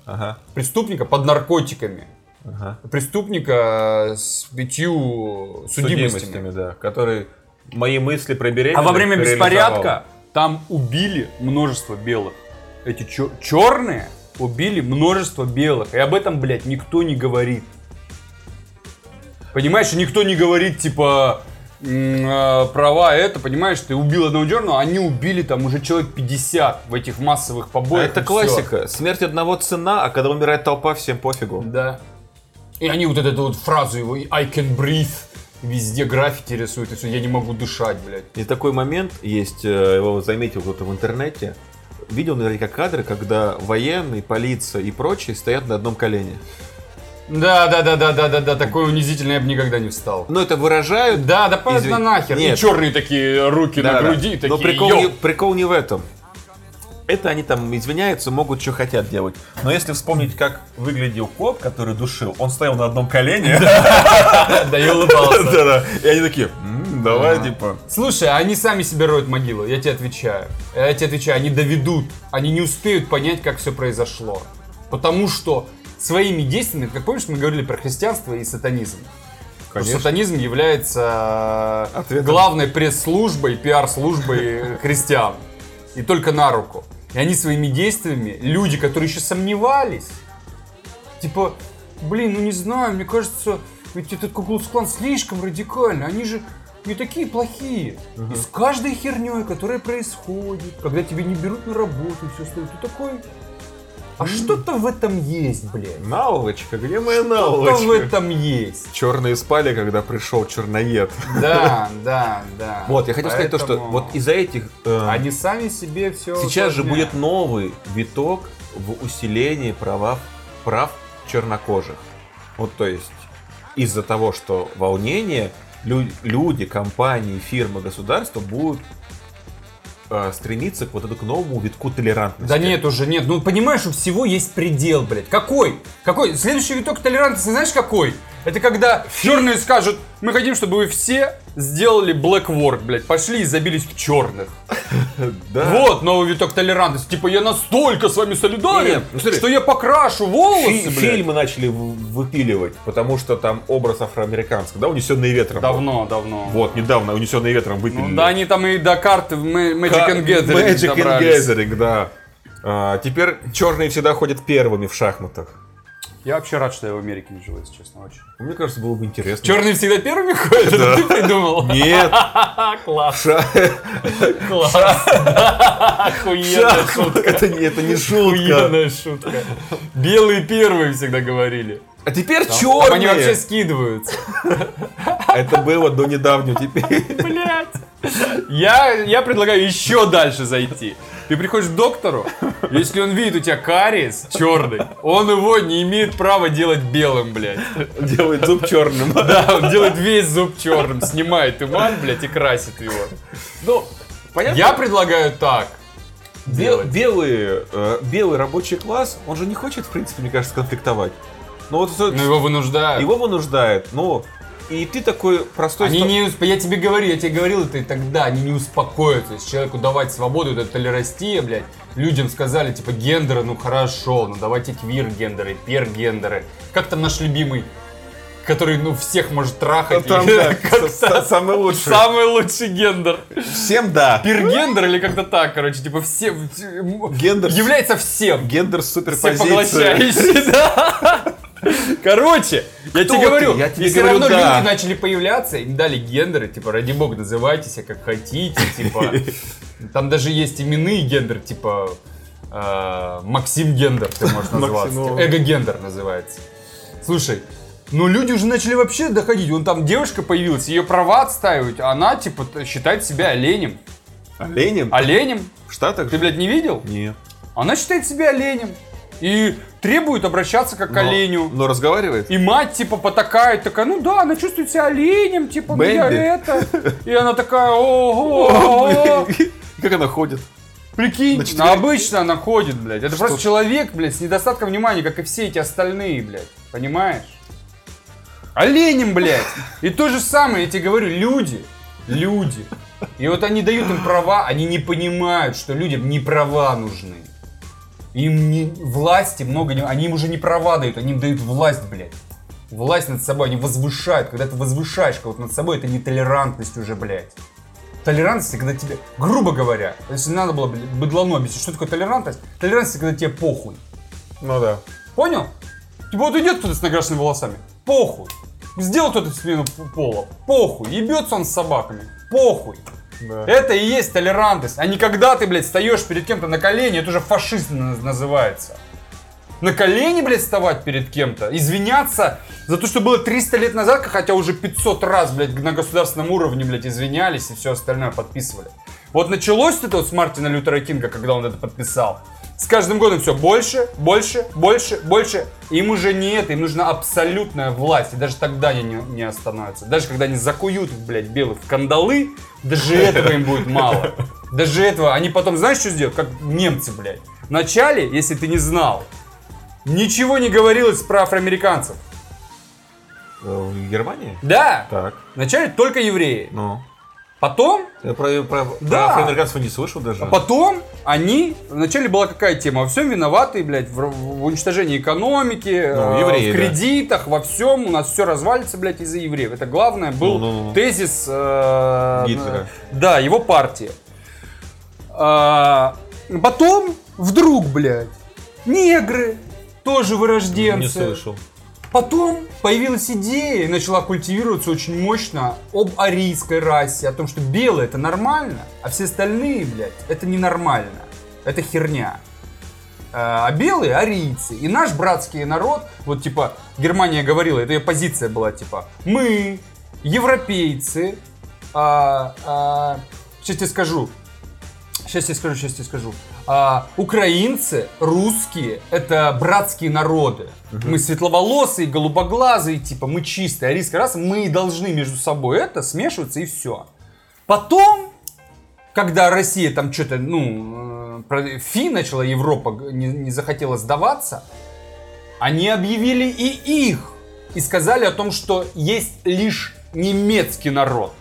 преступника под наркотиками, ага. преступника с пятью судимостями. Судимостями, да, который мои мысли про беременность А во время беспорядка там убили множество белых. Эти черные убили множество белых. И об этом, блядь, никто не говорит. Понимаешь, никто не говорит, типа, э, права это, понимаешь, ты убил одного черного, они убили там уже человек 50 в этих массовых А побоях. это и всё. классика. Смерть одного цена, а когда умирает толпа, всем пофигу. Да. И они вот эту вот фразу его I can breathe везде граффити рисуют, и все, я не могу дышать, блядь. И такой момент есть, э, его заметил кто-то в интернете. Видел наверняка кадры, когда военные, полиция и прочие стоят на одном колене. Да, да, да, да, да, да, да, такой унизительный я бы никогда не встал. Но это выражают. Да, да понятно Извини. нахер. Нет. И черные такие руки Да, на да. груди, такие, Но прикол «Йоу». не, прикол не в этом. Это они там извиняются, могут что хотят делать. Но если вспомнить, как выглядел коп, который душил, он стоял на одном колене. Да, и улыбался. И они такие, «М, давай, типа. Слушай, они сами себе роют могилу, я тебе отвечаю. Я тебе отвечаю, они доведут, они не успеют понять, как все произошло. Потому что своими действиями, как помнишь, мы говорили про христианство и сатанизм. Конечно. Сатанизм является э, Ответом. главной пресс-службой, пиар-службой христиан. И только на руку. И они своими действиями, люди, которые еще сомневались, типа, блин, ну не знаю, мне кажется, ведь этот Куклукс-клан слишком радикальный, они же не такие плохие. И с каждой херней, которая происходит, когда тебя не берут на работу и все остальное, ты такой, А что-то в этом есть, блядь. Наволочка, где моя Что-то в наволочка? этом есть. Черные спали, когда пришел черноед. Да, да, да. Вот, я хотел сказать то, что вот из-за этих... э, Они сами себе все Сейчас же будет новый виток в усилении права, прав чернокожих. Вот то есть из-за того, что волнение, люди, компании, фирмы, государства будут э, стремиться к вот этому к новому витку толерантности. Да нет уже, нет. Ну, понимаешь, у всего есть предел, блядь. Какой? Какой? Следующий виток толерантности, знаешь, какой? Это когда черные скажут, мы хотим, чтобы вы все сделали black work, блядь. Пошли и забились в черных. Да. Вот новый виток толерантности. Типа, я настолько с вами солидарен, ну, смотри. что я покрашу волосы, Фи- фильмы начали выпиливать, потому что там образ афроамериканский, да, унесенный ветром. был. Давно, давно. Вот, недавно унесенный ветром выпилили. Ну, да, они там и до карты в Magic Ка- and Gathering Magic and добрались. Gathering, да. А, теперь черные всегда ходят первыми в шахматах. Я вообще рад, что я в Америке не живу, если честно, очень. Мне кажется, было бы интересно. Черные всегда первыми ходят? Это ты придумал? Нет, Класс, класс. Охуенная шутка. это не, шутка. Охуенная шутка. Белые первые всегда говорили. А теперь Там они вообще черные. скидываются. Это было до недавнего теперь. Блять. Я, я предлагаю еще дальше зайти. Ты приходишь к доктору, если он видит у тебя кариес черный, он его не имеет права делать белым, блядь. Делает зуб черным. Да, он делает весь зуб черным, снимает туман, блядь, и красит его. Ну, понятно. Я предлагаю так. Бел- белые, э, белый рабочий класс, он же не хочет, в принципе, мне кажется, конфликтовать. Ну вот Но его вынуждают. его вынуждает. Ну, и ты такой простой... Они не усп- Я тебе говорю, я тебе говорил это и тогда, они не успокоятся. Если человеку давать свободу, это толерастия, блядь. Людям сказали, типа, гендеры, ну хорошо, ну давайте квир-гендеры, пер-гендеры. Как там наш любимый, который, ну, всех может трахать. Там, и да, как-то с- самый лучший. Самый лучший гендер. Всем да. Пир-гендер или как-то так, короче, типа, все... Гендер, Является всем. гендер суперпозиция. да. Короче, я Кто тебе ты? говорю, Я тебе и все говорю, равно да. люди начали появляться, им дали гендеры, типа, ради бога, называйте себя как хотите, типа, там даже есть именные гендер, типа, э, Максим Гендер ты можешь назваться, Максим, ну. эго-гендер называется. Слушай, ну люди уже начали вообще доходить, вон там девушка появилась, ее права отстаивать, а она, типа, считает себя оленем. Ленин? Оленем? В Штатах? Ты, блядь, не видел? Нет. Она считает себя оленем. И требует обращаться как к Но- оленю. Но разговаривает? И мать, типа, потакает, такая, ну да, она чувствует себя оленем, типа, ну я это. И она такая, ого, Как она ходит? прикинь, На ну, обычно она ходит, блядь. Это просто человек, блядь, с недостатком внимания, как и все эти остальные, блядь. Понимаешь? Оленем, блядь. И то же самое, я тебе говорю, люди, люди. И вот они дают им права, они не понимают, что людям не права нужны. Им не власти много не... Они им уже не права дают, они им дают власть, блядь. Власть над собой, они возвышают. Когда ты возвышаешь кого-то над собой, это не толерантность уже, блядь. Толерантность, когда тебе, грубо говоря, если надо было блядь, быдлану объяснить, что такое толерантность? Толерантность, когда тебе похуй. Ну да. Понял? Типа вот идет кто-то с накрашенными волосами. Похуй. Сделал кто-то п- пола. Похуй. Ебется он с собаками. Похуй. Да. Это и есть толерантность. А не когда ты, блядь, встаешь перед кем-то на колени, это уже фашист на- называется. На колени, блядь, вставать перед кем-то, извиняться за то, что было 300 лет назад, хотя уже 500 раз, блядь, на государственном уровне, блядь, извинялись и все остальное подписывали. Вот началось это вот с Мартина Лютера Кинга, когда он это подписал. С каждым годом все больше, больше, больше, больше. Им уже не это, им нужна абсолютная власть. И даже тогда они не, не остановятся. Даже когда они закуют, блядь, белых в кандалы, даже этого им будет мало. Даже этого. Они потом, знаешь, что сделают? Как немцы, блядь. Вначале, если ты не знал, ничего не говорилось про афроамериканцев. Э, В Германии? Да, Так. вначале только евреи. Ну. Потом Я про, про, Да. про афроамериканцев не слышал даже. А потом они, вначале была какая тема? Во всем виноваты, блядь, в, в уничтожении экономики, э, евреи, в да. кредитах, во всем. У нас все развалится, блядь, из-за евреев. Это главное был Ну-ну-ну. тезис э, Гитлера. Да, его партии. А, потом вдруг, блядь, негры тоже вырожденцы. Не слышал. Потом появилась идея и начала культивироваться очень мощно об арийской расе, о том, что белые это нормально, а все остальные, блядь, это ненормально. Это херня. а белые арийцы. И наш братский народ, вот типа Германия говорила, это ее позиция была типа, мы, европейцы, а, а, сейчас тебе скажу, сейчас тебе скажу, сейчас тебе скажу, а, украинцы, русские, это братские народы. Мы светловолосые, голубоглазые, типа мы чистые, арийская раса, мы должны между собой это смешиваться и все. Потом, когда Россия там что-то, ну, э, про- фи начала Европа, не, не захотела сдаваться, они объявили и их. И сказали о том, что есть лишь немецкий народ.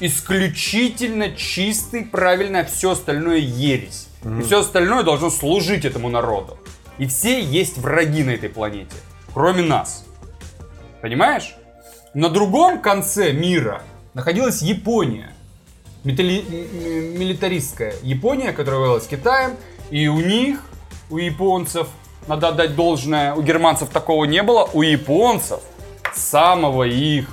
Исключительно чистый, правильно, а все остальное ересь. И все остальное должно служить этому народу. И все есть враги на этой планете. Кроме нас. Понимаешь? На другом конце мира находилась Япония. Метали- милитаристская Япония, которая воевала Китаем. И у них, у японцев, надо отдать должное, у германцев такого не было. У японцев с самого их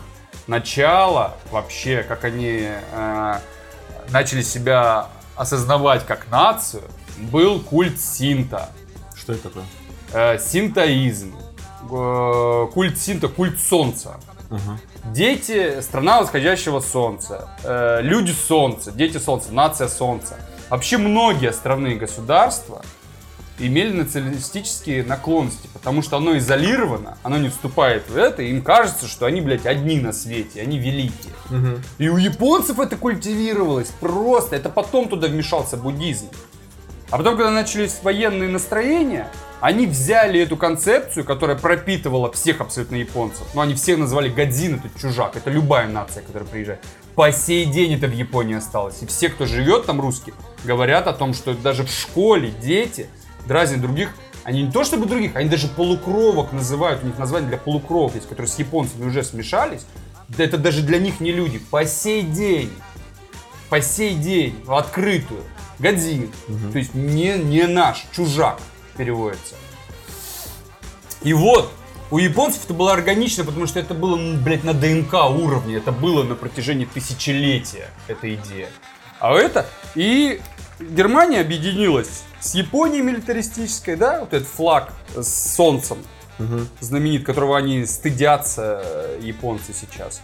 начала, вообще, как они э, начали себя осознавать как нацию, был культ синта. Что это такое? Э, синтоизм. Э, культ синта, культ солнца. Ага. Дети, страна восходящего солнца, э, люди солнца, дети солнца, нация солнца. Вообще многие островные государства имели националистические наклонности, потому что оно изолировано, оно не вступает в это, и им кажется, что они, блядь, одни на свете, они великие. И у японцев это культивировалось просто, это потом туда вмешался буддизм. А потом, когда начались военные настроения, они взяли эту концепцию, которая пропитывала всех абсолютно японцев. Ну, они всех называли Годзин, это чужак, это любая нация, которая приезжает. По сей день это в Японии осталось. И все, кто живет там, русские, говорят о том, что даже в школе дети дразнят других. Они не то чтобы других, они даже полукровок называют. У них название для полукровок есть, которые с японцами уже смешались. Да это даже для них не люди. По сей день по сей день в открытую. Годзин. То есть не, не наш, чужак переводится. И вот, у японцев это было органично, потому что это было, ну, блядь, на ДНК уровне. Это было на протяжении тысячелетия, эта идея. А это... И Германия объединилась с Японией милитаристической, да, вот этот флаг с солнцем знаменит, которого они стыдятся, э, японцы сейчас.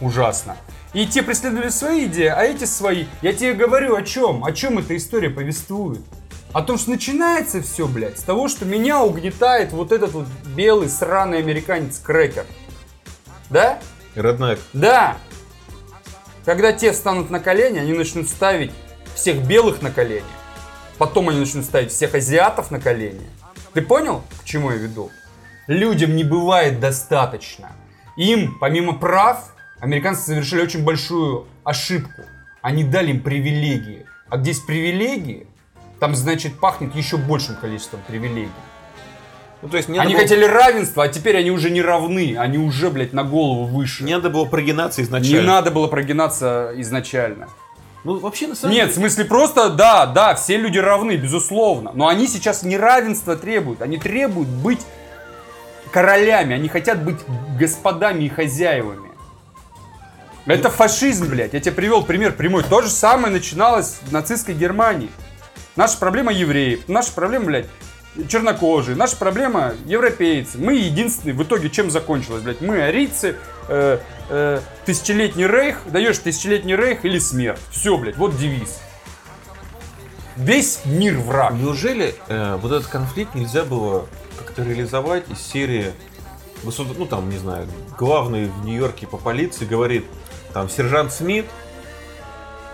Ужасно. И те преследовали свои идеи, а эти свои. Я тебе говорю о чем? О чем эта история повествует? О том, что начинается все, блядь, с того, что меня угнетает вот этот вот белый сраный американец Крекер. Да? Родная. Да. Когда те встанут на колени, они начнут ставить всех белых на колени. Потом они начнут ставить всех азиатов на колени. Ты понял, к чему я веду? Людям не бывает достаточно. Им, помимо прав, американцы совершили очень большую ошибку. Они дали им привилегии. А где есть привилегии, там, значит, пахнет еще большим количеством привилегий. Ну, то есть не они было, хотели равенства, а теперь они уже не равны. Они уже, блядь, на голову выше. не надо было прогинаться Не изначально. надо было прогинаться изначально. Ну, вообще, на самом Нет, в деле... смысле просто, да, да, все люди равны, безусловно. Но они сейчас не равенства требуют. Они требуют быть королями. Они хотят быть господами и хозяевами. Это фашизм, блядь. Я тебе привел пример прямой. То же самое начиналось в нацистской Германии. Наша проблема евреи. Наша проблема, блядь, чернокожие. Наша проблема европейцы. Мы единственные. В итоге чем закончилось, блядь? Мы арийцы, э, э, тысячелетний рейх. Даешь тысячелетний рейх или смерть. Все, блядь, вот девиз. Весь мир враг. Неужели э, вот этот конфликт нельзя было как-то реализовать из серии, государ- ну там, не знаю, главный в Нью-Йорке по полиции говорит, там, сержант Смит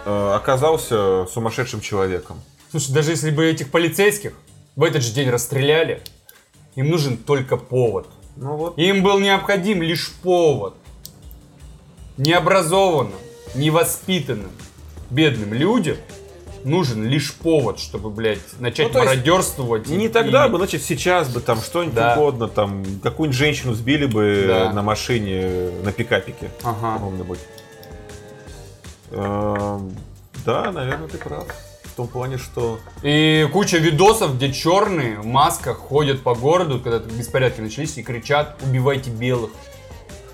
э, оказался сумасшедшим человеком. Слушай, даже если бы этих полицейских в этот же день расстреляли, им нужен только повод. Ну вот. Им был необходим лишь повод. Необразованным, невоспитанным, бедным людям нужен лишь повод, чтобы, блядь, начать Ну, мародерствовать. Не и- тогда бы, значит, сейчас бы там что-нибудь Да. угодно, там, какую-нибудь женщину сбили бы Да. на машине, на пикапике Ага. каком-нибудь. Эм, Да, наверное, ты прав. В том плане, что... И куча видосов, где черные в масках ходят по городу, когда беспорядки начались, и кричат «убивайте белых».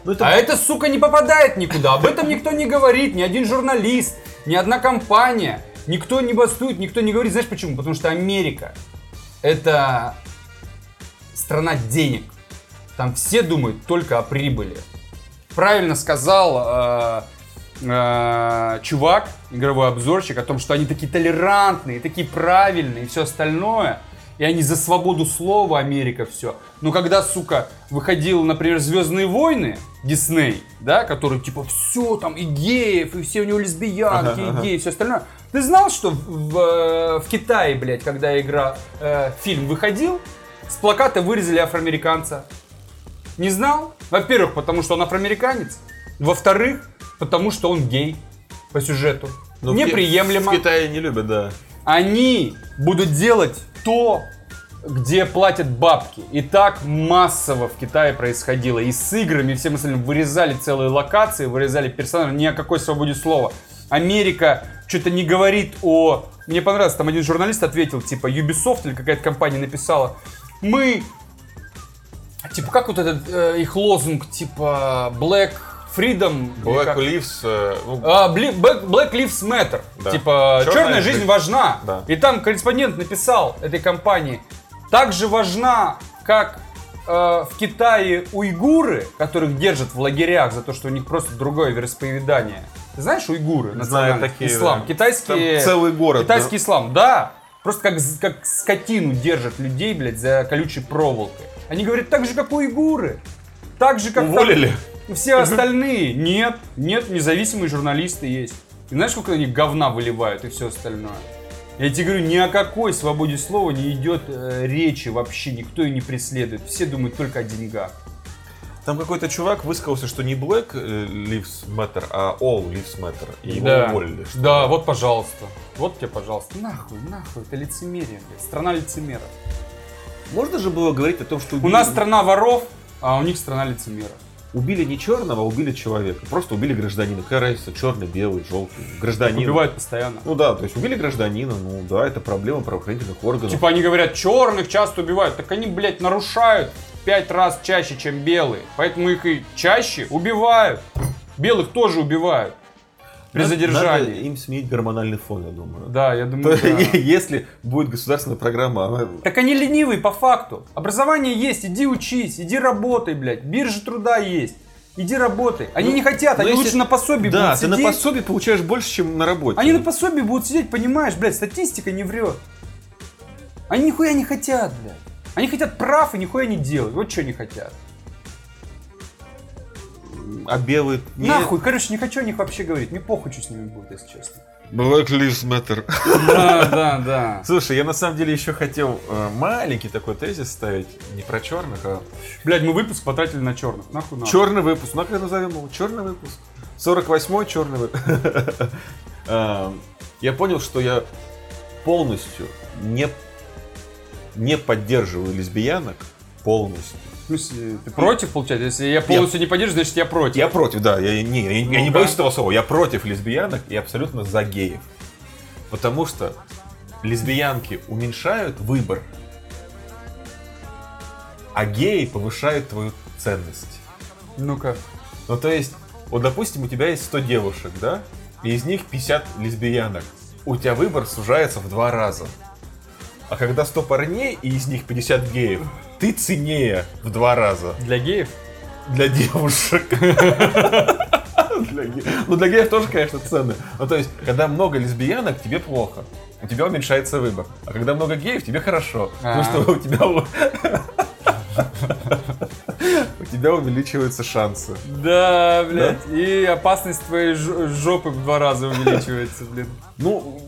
Ну, это А это, сука, не попадает никуда. Об этом никто не говорит. Ни один журналист, ни одна компания. Никто не бастует, никто не говорит. Знаешь почему? Потому что Америка. это страна денег. Там все думают только о прибыли. Правильно сказал э, э, чувак, игровой обзорщик, о том, что они такие толерантные, такие правильные и все остальное. И они за свободу слова, Америка, все. Но когда, сука, выходил, например, Звездные войны, Дисней, да, который типа все там и геев, и все у него лесбиянки, Ага, и геи, все остальное. Ты знал, что в, э, в Китае, блядь, когда игра, э, фильм выходил, с плаката вырезали афроамериканца? Не знал? Во-первых, потому что он афроамериканец. Во-вторых, потому что он гей по сюжету. Ну, в Ки- Неприемлемо. В Китае не любят, да. Они будут делать то, где платят бабки. И так массово в Китае происходило. И с играми, и всем остальным вырезали целые локации, вырезали персонажей. Ни о какой свободе слова. Америка что-то не говорит о... Мне понравилось, там один журналист ответил, типа, Ubisoft или какая-то компания написала, мы... Типа, как вот этот э, их лозунг, типа, Black Freedom? Black как? Lives, э, ну, А, Бли- Black, Black Lives Matter. Да. Типа, Чёрная черная жизнь жизнь. важна. Да. И там корреспондент написал этой компании, также важна, как э, в Китае уйгуры, которых держат в лагерях за то, что у них просто другое вероисповедание. Ты знаешь уйгуры? Знаю такие, Ислам. да. Китайские... Там целый город, Китайский ислам, да. Просто как, как скотину держат людей, блядь, за колючей проволокой. Они говорят, так же, как уйгуры. Так же, как там уволили. все остальные. Нет, нет, независимые журналисты есть. И знаешь, сколько они говна выливают и все остальное? Я тебе говорю, ни о какой свободе слова не идет э, речи вообще, никто ее не преследует. Все думают только о деньгах. Там какой-то чувак высказался, что не Black э, Lives Matter, а All Lives Matter. И его да. уволили. что да, вот, пожалуйста. Вот тебе, пожалуйста. Нахуй, нахуй, это лицемерие, блядь. Страна лицемеров. Можно же было говорить о том, что У нас страна воров, а у них страна лицемеров. Убили не черного, а убили человека. Просто убили гражданина. Какая разница, черный, белый, желтый. Гражданин. Убивают постоянно. Ну да, то есть убили гражданина, ну да, это проблема правоохранительных органов. Типа они говорят, черных часто убивают. Так они, блядь, нарушают пять раз чаще, чем белые. Поэтому их и чаще убивают. Белых тоже убивают. При Надо- задержании. Надо им сменить гормональный фон, я думаю. Да, я То думаю, да. Если будет государственная программа, она- Так они ленивые по факту. Образование есть, иди учись, иди работай, блядь. Биржа труда есть. Иди работай. Они Ну, не хотят, ну, они если- лучше на пособии Да, будут ты на сидеть. пособие получаешь больше, чем на работе. Они на пособии будут сидеть, понимаешь, блядь, статистика не врет. Они нихуя не хотят, блядь. Они хотят прав и нихуя не делают. Вот что они хотят. А белый... нет. Нахуй, короче, не хочу о них вообще говорить. Мне похуй, что с ними будет, если честно. Black Lives Matter. Да, да, да. Слушай, я на самом деле еще хотел э, маленький такой тезис ставить, не про черных, а Блядь, мы выпуск потратили на черных. Нахуй нам. черный выпуск. Ну как назовем его? Черный выпуск. 48-й черный выпуск. Я понял, что я полностью не, не поддерживаю лесбиянок. Полностью. В смысле, ты против, получается? Если я полностью не поддерживаю, значит я против. Я против, да. Я, не, я, я не Ну-ка. боюсь этого слова. Я против лесбиянок и абсолютно за геев. Потому что лесбиянки уменьшают выбор, а геи повышают твою ценность. Ну-ка. Ну, то есть, вот, допустим, у тебя есть 100 девушек, да? И из них 50 лесбиянок. У тебя выбор сужается в два раза. А когда 100 парней и из них 50 геев, ты ценнее в два раза. Для геев? Для девушек. Для ге- Ну, для геев тоже, конечно, ценно. Ну, то есть, когда много лесбиянок, тебе плохо. У тебя уменьшается выбор. А когда много геев, тебе хорошо. Потому А. что у тебя... у- тебя увеличиваются шансы. Да, блядь. И опасность твоей жопы в два раза увеличивается, блин. Ну,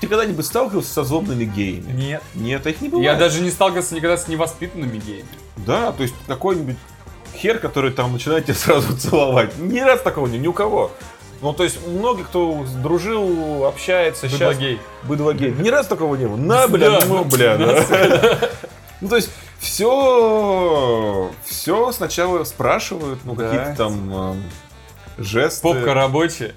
ты когда-нибудь сталкивался со злобными геями? Нет. Нет, их не бывает. Я даже не сталкивался никогда с невоспитанными геями. Да, то есть какой-нибудь хер, который там начинает тебя сразу целовать. Ни раз такого не, ни у кого. Ну, то есть, многие, кто дружил, общается, Быдло сейчас... гей. Быдло гей. Ни раз такого не было. На, бля, Да, ну, бля, да. Ну, то есть, все, все сначала спрашивают, ну, Да. какие-то там эм, жесты. Попка рабочая.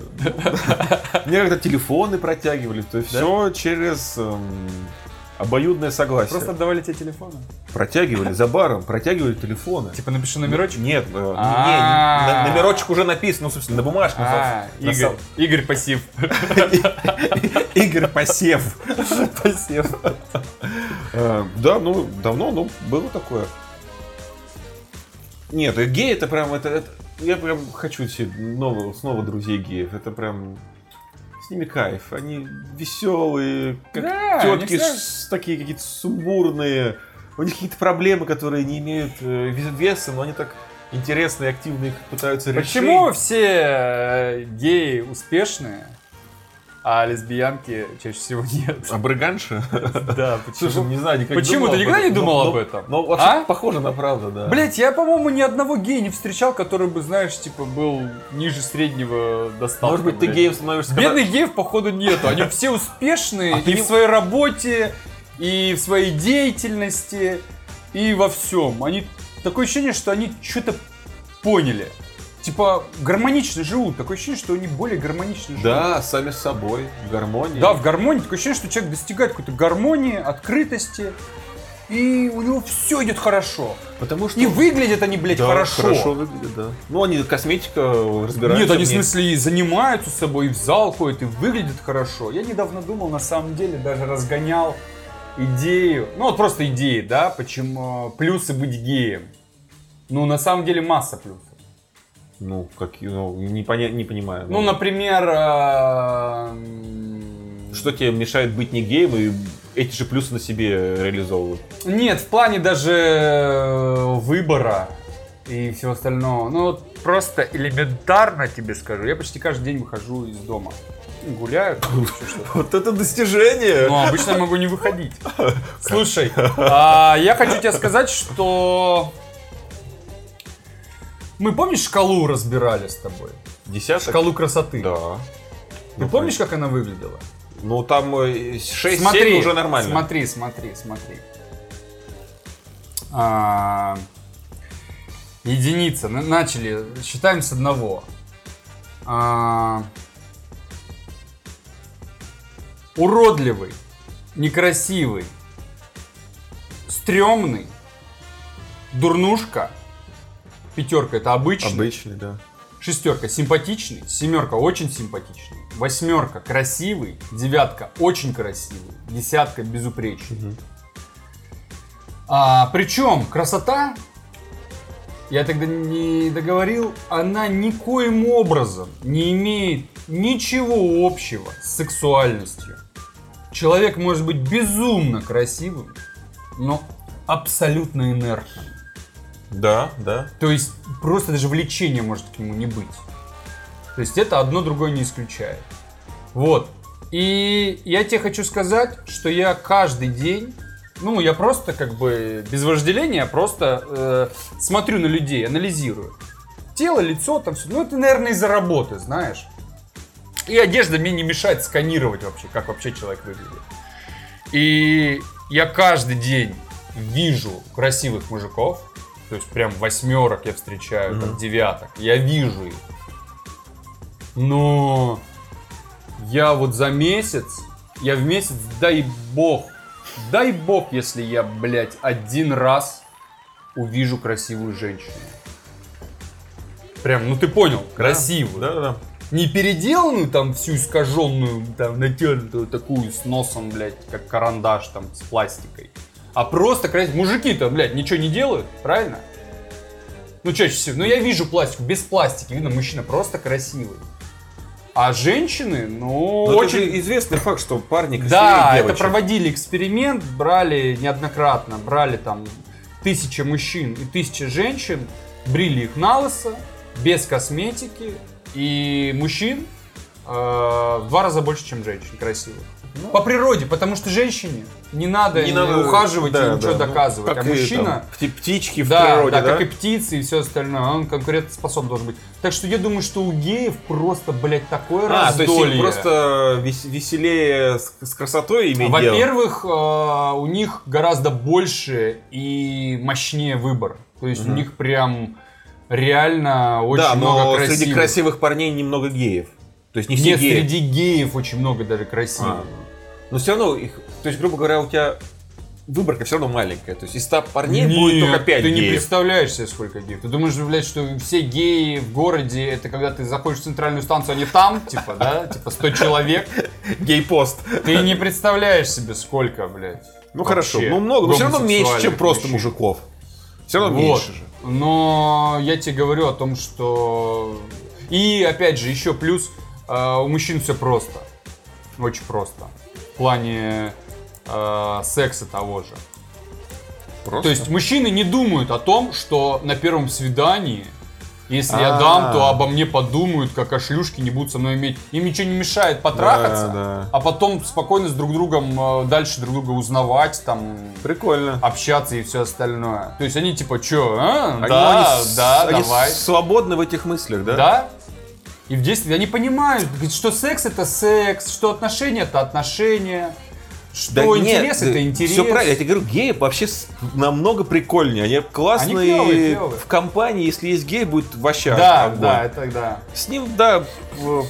Мне когда телефоны протягивали, то есть все через эм, обоюдное согласие. Просто отдавали тебе телефоны. Протягивали за баром, протягивали телефоны. Типа напиши номерочек. Нет, э, не, А. не, номерочек уже написан, ну, собственно, на бумажке. А, Игорь, Игорь пассив. Игорь Посев. Посев. Э, да, ну, давно, ну, было такое. Нет, э, гей это прям, это- я прям хочу себе нового, снова друзей геев. Это прям, с ними кайф. Они веселые, как Да, тетки с- такие какие-то сумбурные. У них какие-то проблемы, которые не имеют э, вес- веса, но они так интересно и активно их пытаются решить. Почему все э, геи успешные, а лесбиянки чаще всего нет? А Брыганша? Да, Слушай, не знаю, никогда Почему? Ты никогда не думал об этом? Ну, вообще А? похоже на правду, да. Блять, я, по-моему, ни одного гея не встречал, который бы, знаешь, типа, был ниже среднего достатка. Может быть, ты геем становишься... Бедных геев, походу, нету. Они все успешные А и в своей работе, и в своей деятельности, и во всем. Они такое ощущение, что они что-то поняли. Типа гармонично живут. Такое ощущение, что они более гармонично живут. Да, сами с собой, в гармонии. Да, в гармонии. Такое ощущение, что человек достигает какой-то гармонии, открытости. И у него все идет хорошо. Потому что... И выглядят они, блядь, Да, хорошо. хорошо выглядит, да. Ну, они косметика разбираются. Нет, они в смысле и занимаются собой, и в зал ходят, и выглядят хорошо. Я недавно думал, на самом деле, даже разгонял идею, ну вот просто идеи, да, почему плюсы быть геем. Ну, на самом деле масса плюсов. Ну, какие, ну, не, поня- не понимаю. Ну, например, а, Что тебе мешает быть не геем и эти же плюсы на себе реализовывать? Нет, в плане даже э, выбора и всего остального. Ну, вот просто элементарно тебе скажу. Я почти каждый день выхожу из дома. Ну, Гуляю, там. Вот это достижение! Ну, обычно я могу не выходить. Слушай, а, я хочу тебе сказать, что... Мы, помнишь, шкалу разбирали с тобой? Десяток? Шкалу красоты. Да. Ты помнишь, как она выглядела? Ну, там 6-7 смотри, уже нормально. Смотри, смотри, смотри. А, единица. На- Начали. Считаем с одного. А, уродливый, некрасивый, стрёмный, дурнушка. Пятерка это обычный. Обычный, да. Шестерка симпатичный, семерка очень симпатичный, восьмерка красивый, девятка очень красивый, десятка безупречный. А, причем красота, я тогда не договорил, она никоим образом не имеет ничего общего с сексуальностью. Человек может быть безумно красивым, но абсолютно инертным. Да, да. То есть просто даже влечения может к нему не быть. То есть это одно другое не исключает. Вот. И я тебе хочу сказать, что я каждый день, ну, я просто как бы без вожделения, просто э, смотрю на людей, анализирую. Тело, лицо, там все. Ну, это, наверное, из-за работы, знаешь. И одежда мне не мешает сканировать вообще, как вообще человек выглядит. И я каждый день вижу красивых мужиков, то есть прям восьмерок я встречаю, там девяток, я вижу их. Но я вот за месяц, я в месяц, дай бог, дай бог, если я, блядь, один раз увижу красивую женщину. Прям, ну ты понял, красивую. Да, да, да. Не переделанную там всю искаженную, там натянутую такую с носом, блядь, как карандаш там с пластикой. А просто красивые. Мужики-то, блядь, ничего не делают, правильно? Ну, чаще всего. Ну, я вижу пластику, без пластики. Видно, мужчина просто красивый. А женщины, ну, Но очень... это известный факт, что парни Да, это девочек. проводили эксперимент, брали неоднократно, брали там тысяча мужчин и тысяча женщин, брили их на лысо, без косметики, и мужчин э, в два раза больше, чем женщин красивых. По природе, потому что женщине не надо, Ну. Не надо ухаживать да, и ничего да, ну, доказывать. как а и, мужчина... там, пти- птички в Да, природе, да, да? как и птицы и все остальное. Он конкурентоспособен должен быть. Так что я думаю, что у геев просто, блядь, такое А, то есть раздолье. им просто вес- веселее с, с красотой иметь. Во-первых, э, у них гораздо больше и мощнее выбор. То есть у них прям реально очень да, много но красивых. среди красивых парней немного геев. То есть не все Нет, геи. среди геев очень много даже красивых. А. Но все равно, их, то есть, грубо говоря, у тебя выборка все равно маленькая. То есть из 100 парней будет Нет, только 5 ты не геев. представляешь себе, сколько геев. Ты думаешь, блядь, что все геи в городе, это когда ты заходишь в центральную станцию, они там, типа, да? Типа 100 человек. Гей-пост. Ты не представляешь себе, сколько, блядь. Ну хорошо, ну много, но все равно меньше, чем просто мужиков. Все равно Вот. меньше же. Но я тебе говорю о том, что... И опять же, еще плюс, э, у мужчин все просто. Очень просто. В плане э, секса того же. Просто. То есть мужчины не думают о том, что на первом свидании, если я А. дам, то обо мне подумают, как о шлюшке, не будут со мной иметь. Им ничего не мешает потрахаться, Да, да. а потом спокойно с друг другом э, дальше друг друга узнавать, там, Прикольно. общаться и все остальное. То есть они типа, чё, а? Они- да, они да, они давай. свободны в этих мыслях, да? Да? И в детстве они понимают, что секс это секс, что отношения это отношения, что Да интерес нет, это интерес. Все правильно, я тебе говорю, геи вообще намного прикольнее. Они классные Они клёвые, клёвые. в компании, если есть гей, будет вообще Да, огонь. да, это да. С ним, да,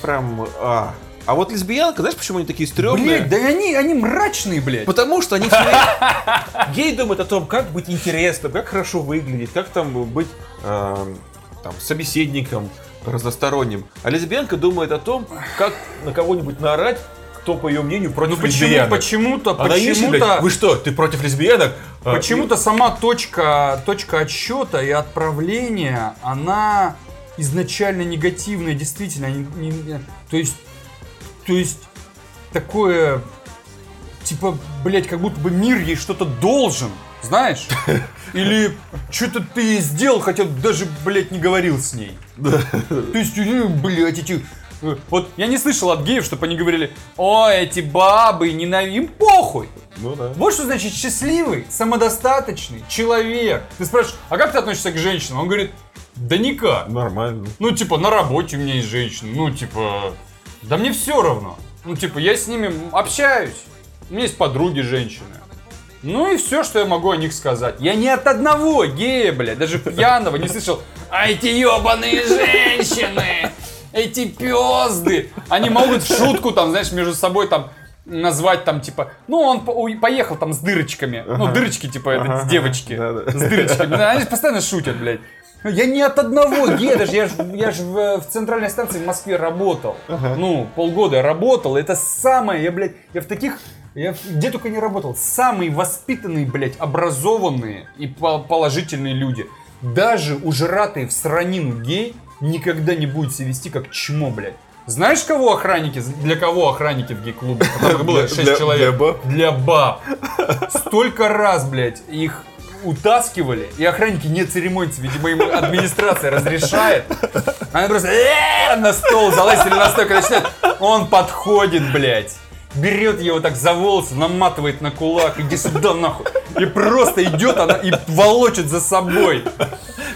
прям... А, А вот лесбиянка, знаешь, почему они такие стрёмные? Блять, да они, они мрачные, блядь. Потому что они все. Гей думают о том, как быть интересным, как хорошо выглядеть, как там быть эм, там, собеседником разносторонним. А лесбиянка думает о том, как на кого-нибудь наорать, кто, по ее мнению, против Ну лесбиянок. почему-то, блядь, почему-то, вы что, ты против лесбиянок? А, почему-то сама точка, точка отсчета и отправления, она изначально негативная, действительно. не- не- то есть, то есть, такое, типа, блять, как будто бы мир ей что-то должен, знаешь? Или что-то ты сделал, хотя даже, блядь, не говорил с ней. То есть, э, блядь, эти... э, Вот я не слышал от геев, чтобы они говорили, о, эти бабы, ненавидим, им похуй. Ну да. Вот что значит счастливый, самодостаточный человек. Ты спрашиваешь, а как ты относишься к женщинам? Он говорит, да никак. Нормально. Ну, типа, на работе у меня есть женщины. Ну, типа, да мне все равно. Ну, типа, я с ними общаюсь. У меня есть подруги женщины. Ну и все, что я могу о них сказать. Я ни от одного гея, блядь, даже пьяного не слышал. А эти ебаные женщины, эти пезды. Они могут в шутку там, знаешь, между собой там назвать там типа, ну он поехал там с дырочками, ну Ага. дырочки типа это, Ага, девочки с дырочками, они постоянно шутят, блядь. Я не от одного гея, даже я ж, я ж в, в центральной станции в Москве работал. Ну, полгода я работал. Это самое, я, блядь, я в таких, я где только не работал. Самые воспитанные, блядь, образованные и по- положительные люди. Даже ужратый в сранину гей никогда не будет себя вести как чмо, блядь. Знаешь, кого охранники, для кого охранники в гей-клубе? Которых было Для- 6 для- человек. для баб? Для баб. Столько раз, блядь, их утаскивали, и охранники не церемонятся, видимо, им администрация разрешает. Они просто «Э, на стол залазили на стол, когда начинают, он подходит, блядь. Берет его так за волосы, наматывает на кулак, иди сюда нахуй. И просто идет она и волочит за собой.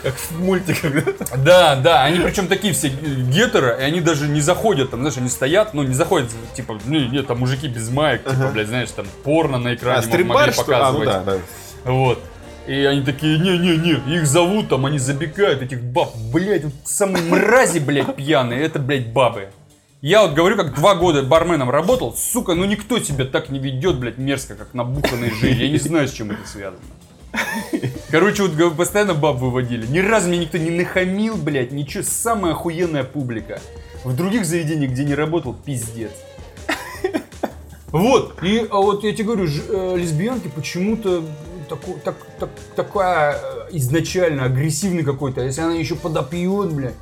Как в мультиках. да? Да, они причем такие все гетеры, и они даже не заходят, там, знаешь, они стоят, ну, не заходят, типа, нет, там мужики без маек, типа, блядь, знаешь, там, порно на экране А, стрип-бар, могли ли? показывать. А, ну да, да. Вот. И они такие, не-не-не, их зовут, там, они забегают, этих баб, блядь, вот самые мрази, блядь, пьяные, это, блядь, бабы. Я вот говорю, как два года барменом работал, сука, ну никто себя так не ведет, блядь, мерзко, как набуханные жили. Я не знаю, с чем это связано. Короче, вот постоянно баб выводили. Ни разу мне никто не нахамил, блядь, ничего. Самая охуенная публика. В других заведениях, где не работал, пиздец. Вот, и а вот я тебе говорю, ж- э, лесбиянки почему-то тако- так, так, такая э, изначально агрессивный какой-то, а если она еще подопьет, блядь.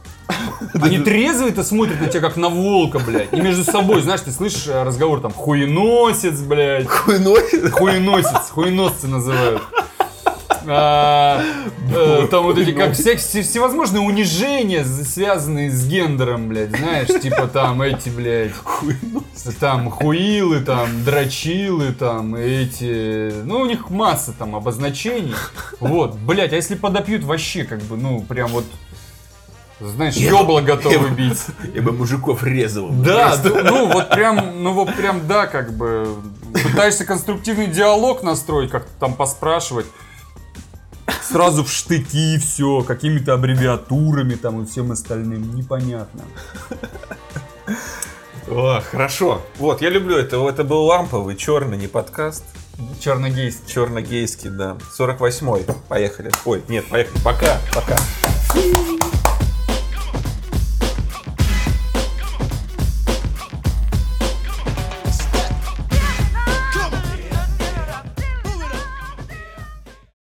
Они трезвые-то смотрят на тебя как на волка, блядь. И между собой, знаешь, ты слышишь э, разговор там хуеносец, блядь. Хуйной. Хуеносец, хуеносцы называют. А, э, там вот эти как вся- все- всевозможные унижения, связанные с гендером, блядь, знаешь, типа там эти, блядь, там хуилы, там дрочилы, там эти, ну у них масса там обозначений, вот, блядь, а если подопьют вообще как бы, ну прям вот, знаешь, ёбло готовы бить. Я бы мужиков резал. Да, д- ну вот прям, ну вот прям да, как бы пытаешься конструктивный диалог настроить, как-то там поспрашивать. Сразу в штыки все, какими-то аббревиатурами там и всем остальным, непонятно. О, хорошо. Вот, я люблю это. Это был ламповый, черный, не подкаст. Черногейский. Черно-гейский, да. 48-й. Поехали. Ой, нет, поехали. Пока, пока.